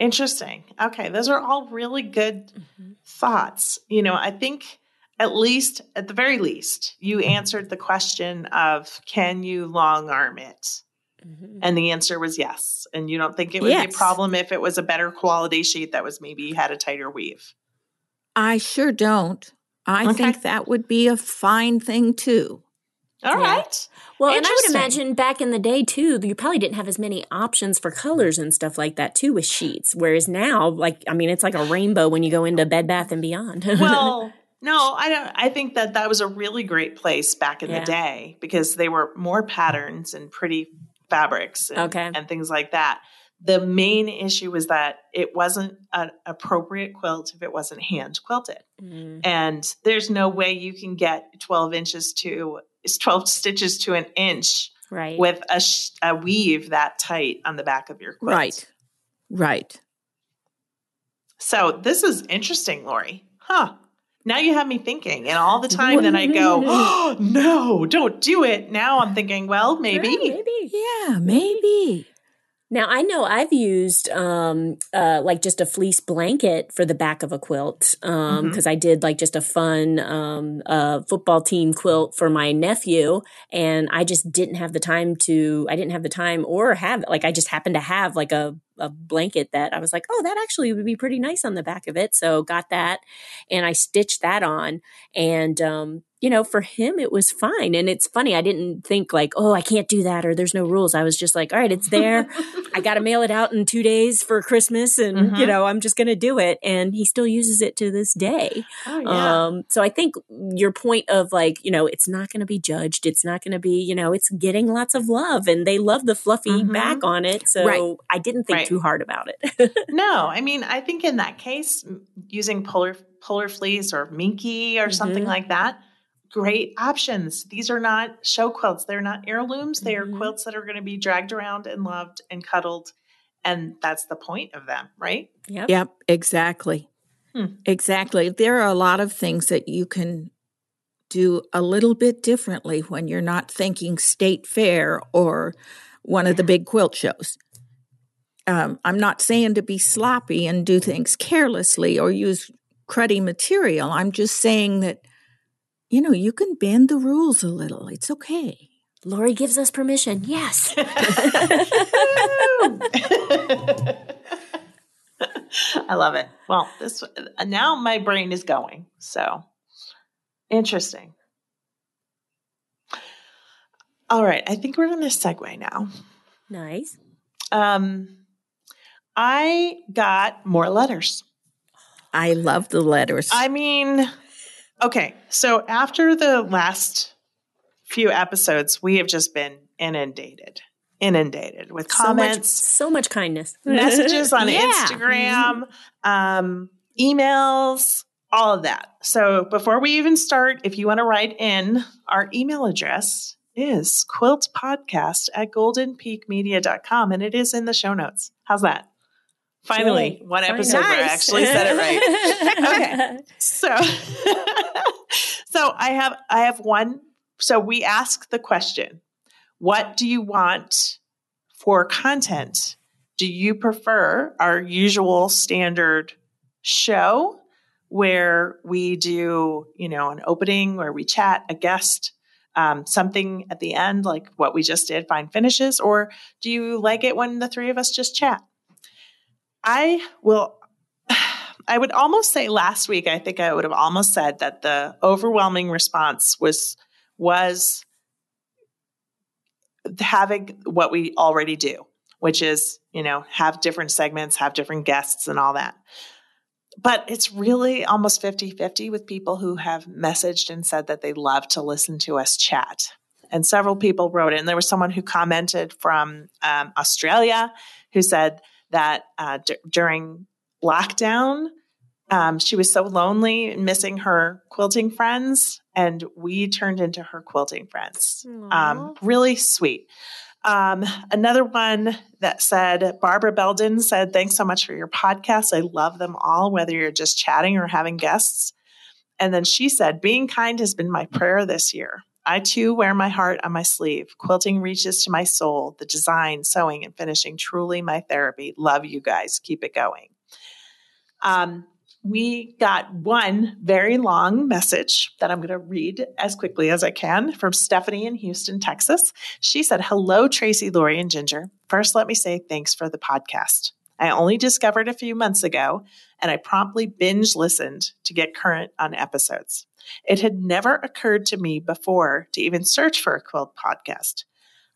Interesting. Okay, those are all really good mm-hmm. thoughts. You know, I think at least, at the very least, you answered the question of can you long arm it? Mm-hmm. And the answer was yes. And you don't think it would yes. be a problem if it was a better quality sheet that was maybe had a tighter weave? I sure don't. I okay. think that would be a fine thing too. All yeah. right. Well, and I would imagine back in the day too, you probably didn't have as many options for colors and stuff like that too with sheets. Whereas now, like, I mean, it's like a rainbow when you go into Bed Bath and Beyond. *laughs* well, no, I don't. I think that that was a really great place back in yeah. the day because they were more patterns and pretty fabrics and, okay. and things like that. The main issue was that it wasn't an appropriate quilt if it wasn't hand quilted. Mm. And there's no way you can get 12 inches to 12 stitches to an inch right. with a, sh- a weave that tight on the back of your quilt. Right. Right. So this is interesting, Lori. Huh now you have me thinking and all the time that i go oh no don't do it now i'm thinking well maybe yeah, maybe yeah maybe now I know I've used um, uh, like just a fleece blanket for the back of a quilt because um, mm-hmm. I did like just a fun um, uh, football team quilt for my nephew, and I just didn't have the time to. I didn't have the time or have like I just happened to have like a a blanket that I was like, oh, that actually would be pretty nice on the back of it. So got that, and I stitched that on, and um, you know, for him, it was fine. And it's funny. I didn't think like, oh, I can't do that or there's no rules. I was just like, all right, it's there. I got to mail it out in two days for Christmas. And, mm-hmm. you know, I'm just going to do it. And he still uses it to this day. Oh, yeah. Um, so I think your point of like, you know, it's not going to be judged. It's not going to be, you know, it's getting lots of love and they love the fluffy mm-hmm. back on it. So right. I didn't think right. too hard about it. *laughs* no, I mean, I think in that case, using polar, polar fleece or minky or mm-hmm. something like that, great options. These are not show quilts. They're not heirlooms. They are mm-hmm. quilts that are going to be dragged around and loved and cuddled. And that's the point of them, right? Yep. Yep, exactly. Hmm. Exactly. There are a lot of things that you can do a little bit differently when you're not thinking state fair or one of the big quilt shows. Um, I'm not saying to be sloppy and do things carelessly or use cruddy material. I'm just saying that you know, you can bend the rules a little. It's okay. Lori gives us permission. Yes. *laughs* I love it. Well, this now my brain is going. So interesting. All right, I think we're going to segue now. Nice. Um, I got more letters. I love the letters. I mean, Okay, so after the last few episodes, we have just been inundated, inundated with comments, so much, so much kindness, *laughs* messages on yeah. Instagram, um, emails, all of that. So before we even start, if you want to write in, our email address is quiltpodcast at goldenpeakmedia.com and it is in the show notes. How's that? Finally, Yay. one episode nice. where I actually said it right. *laughs* okay. So *laughs* so I have I have one so we ask the question, what do you want for content? Do you prefer our usual standard show where we do, you know, an opening where we chat, a guest, um, something at the end like what we just did, fine finishes, or do you like it when the three of us just chat? I will *sighs* I would almost say last week I think I would have almost said that the overwhelming response was was having what we already do, which is, you know, have different segments, have different guests and all that. But it's really almost 50 50 with people who have messaged and said that they love to listen to us chat. And several people wrote in. There was someone who commented from um, Australia who said that uh, d- during lockdown, um, she was so lonely, missing her quilting friends, and we turned into her quilting friends. Um, really sweet. Um, another one that said, Barbara Belden said, Thanks so much for your podcast. I love them all, whether you're just chatting or having guests. And then she said, Being kind has been my prayer this year. I too wear my heart on my sleeve. Quilting reaches to my soul. The design, sewing, and finishing truly my therapy. Love you guys. Keep it going. Um, we got one very long message that I'm going to read as quickly as I can from Stephanie in Houston, Texas. She said, Hello, Tracy, Lori, and Ginger. First, let me say thanks for the podcast. I only discovered a few months ago, and I promptly binge listened to get current on episodes. It had never occurred to me before to even search for a quilt podcast.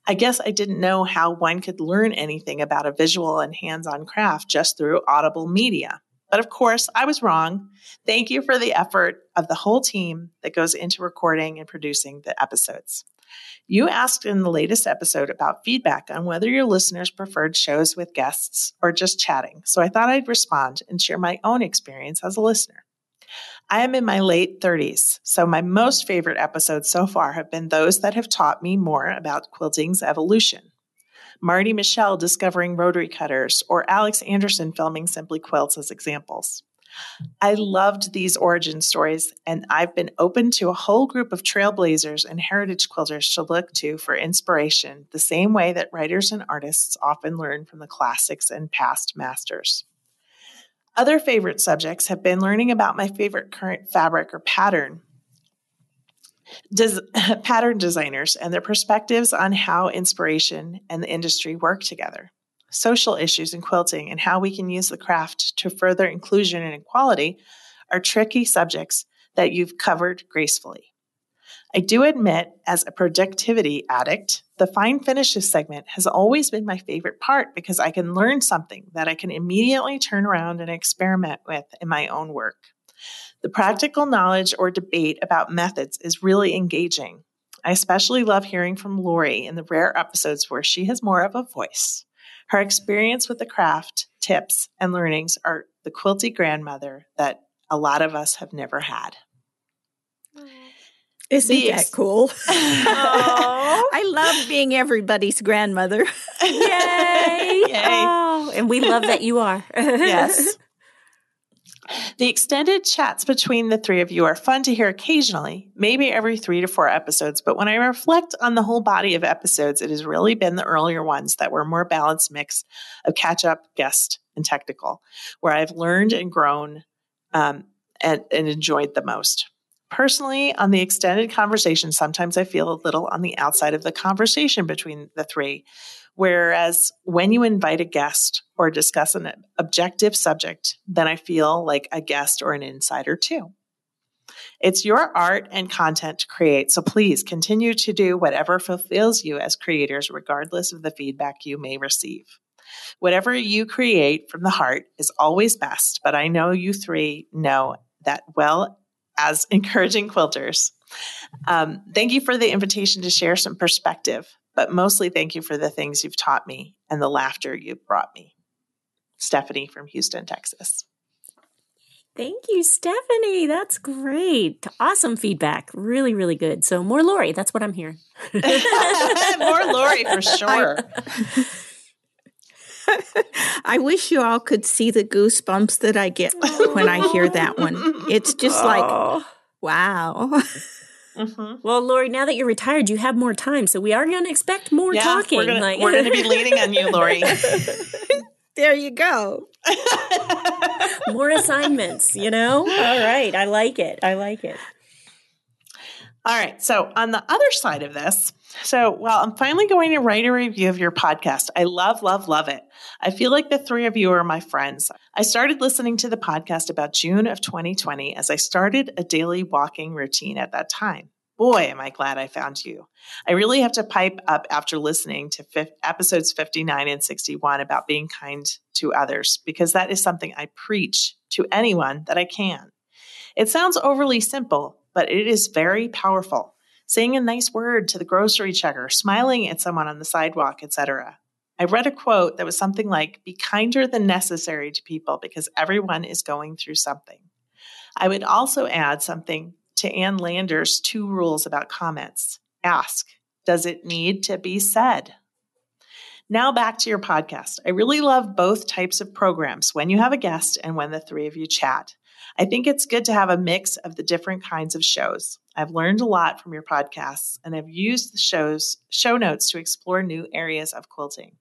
I guess I didn't know how one could learn anything about a visual and hands on craft just through audible media. But of course, I was wrong. Thank you for the effort of the whole team that goes into recording and producing the episodes. You asked in the latest episode about feedback on whether your listeners preferred shows with guests or just chatting, so I thought I'd respond and share my own experience as a listener. I am in my late 30s, so my most favorite episodes so far have been those that have taught me more about quilting's evolution. Marti Michell discovering rotary cutters, or Alex Anderson filming Simply Quilts as examples. I loved these origin stories, and I've been open to a whole group of trailblazers and heritage quilters to look to for inspiration, the same way that writers and artists often learn from the classics and past masters. Other favorite subjects have been learning about my favorite current fabric or pattern, Des- *laughs* pattern designers and their perspectives on how inspiration and the industry work together, social issues in quilting, and how we can use the craft to further inclusion and equality are tricky subjects that you've covered gracefully. I do admit, as a productivity addict, the fine finishes segment has always been my favorite part because I can learn something that I can immediately turn around and experiment with in my own work. The practical knowledge or debate about methods is really engaging. I especially love hearing from Lori in the rare episodes where she has more of a voice. Her experience with the craft, tips, and learnings are the quilty grandmother that a lot of us have never had. Isn't the that cool? *laughs* I love being everybody's grandmother. *laughs* *laughs* Yay! Yay. Oh, and we love that you are. yes. The extended chats between the three of you are fun to hear occasionally, maybe every three to four episodes. But when I reflect on the whole body of episodes, it has really been the earlier ones that were more balanced mix of catch up, guest, and technical, where I've learned and grown um, and, and enjoyed the most. Personally, on the extended conversation, sometimes I feel a little on the outside of the conversation between the three. Whereas when you invite a guest or discuss an objective subject, then I feel like a guest or an insider too. It's your art and content to create, so please continue to do whatever fulfills you as creators, regardless of the feedback you may receive. Whatever you create from the heart is always best, but I know you three know that well as *laughs* encouraging quilters. Um, thank you for the invitation to share some perspective, but mostly thank you for the things you've taught me and the laughter you've brought me. Stephanie from Houston, Texas. Thank you, Stephanie. That's great. Awesome feedback. Really, really good. So, more Lori. That's what I'm hearing. *laughs* more Lori for *laughs* sure. *laughs* I wish you all could see the goosebumps that I get when I hear that one. It's just like, oh. wow. Mm-hmm. Well, Lori, now that you're retired, you have more time, so we are going to expect more yeah, talking. We're gonna, like- we're going to be *laughs* leaning on you, Lori. *laughs* there you go. *laughs* more assignments, you know? All right. I like it. I like it. All right. So, on the other side of this, so, well, I'm finally going to write a review of your podcast. I love, love, love it. I feel like the three of you are my friends. I started listening to the podcast about June of 2020 as I started a daily walking routine at that time. Boy, am I glad I found you. I really have to pipe up after listening to fif- episodes 59 and 61 about being kind to others because that is something I preach to anyone that I can. It sounds overly simple, but it is very powerful saying a nice word to the grocery checker, smiling at someone on the sidewalk, etc. I read a quote that was something like, Be kinder than necessary to people because everyone is going through something. I would also add something to Ann Lander's two rules about comments. Ask, does it need to be said? Now back to your podcast. I really love both types of programs when you have a guest and when the three of you chat. I think it's good to have a mix of the different kinds of shows. I've learned a lot from your podcasts and I've used the show's show notes to explore new areas of quilting.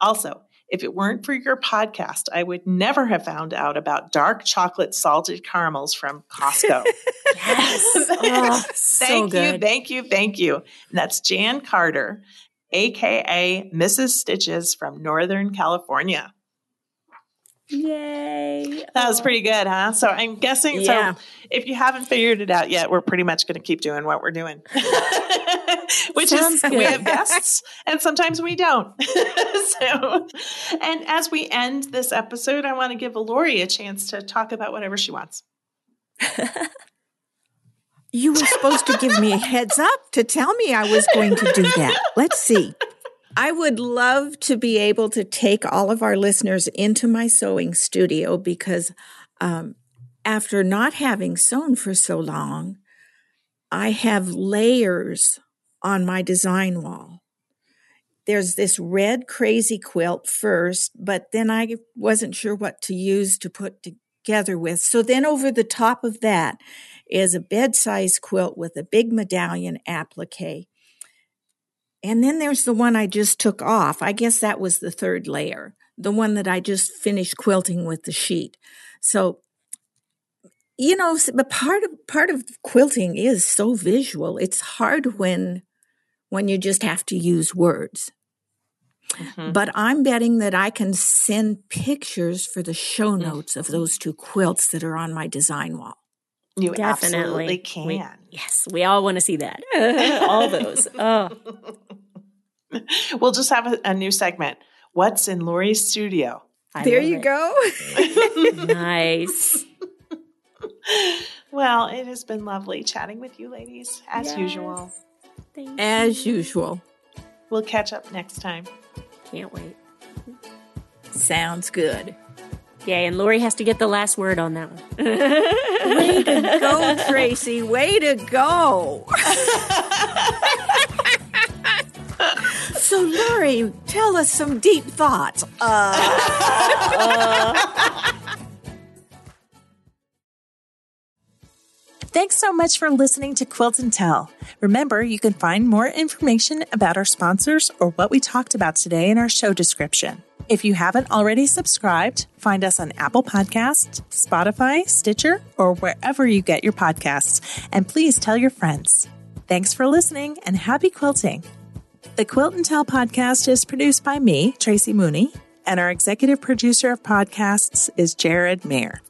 Also, if it weren't for your podcast, I would never have found out about dark chocolate salted caramels from Costco. *laughs* yes. *laughs* Oh, thank so you, thank you, thank you. And that's Jan Carter, aka Mrs. Stitches from Northern California. Yay. That was pretty good, huh? So I'm guessing yeah. so if you haven't figured it out yet, we're pretty much going to keep doing what we're doing. *laughs* Which Sounds is good. we have guests and sometimes we don't. *laughs* so and as we end this episode, I want to give Lori a chance to talk about whatever she wants. you were supposed to give me a heads up to tell me I was going to do that. Let's see. I would love to be able to take all of our listeners into my sewing studio because um, after not having sewn for so long, I have layers on my design wall. There's this red crazy quilt first, but then I wasn't sure what to use to put together with. So then over the top of that is a bed size quilt with a big medallion applique. And then there's the one I just took off. I guess that was the third layer, the one that I just finished quilting with the sheet. So, you know, but part of part of quilting is so visual. It's hard when when you just have to use words. Mm-hmm. But I'm betting that I can send pictures for the show notes of those two quilts that are on my design wall. You Definitely. absolutely can. We- yes, we all want to see that. *laughs* all those. Oh, *laughs* we'll just have a, a new segment. What's in Lori's studio? I there you it. go. *laughs* Nice. Well, it has been lovely chatting with you ladies, as Yes. usual. Thank As usual. We'll catch up next time. Can't wait. Sounds good. Yay, and Lori has to get the last word on that one. *laughs* Way to go, Tracy. Way to go. *laughs* so, Lori, tell us some deep thoughts. Uh, *laughs* Thanks so much for listening to Quilt and Tell. Remember, you can find more information about our sponsors or what we talked about today in our show description. If you haven't already subscribed, find us on Apple Podcasts, Spotify, Stitcher, or wherever you get your podcasts. And please tell your friends. Thanks for listening and happy quilting. The Quilt and Tell podcast is produced by me, Tracy Mooney, and our executive producer of podcasts is Jared Mayer.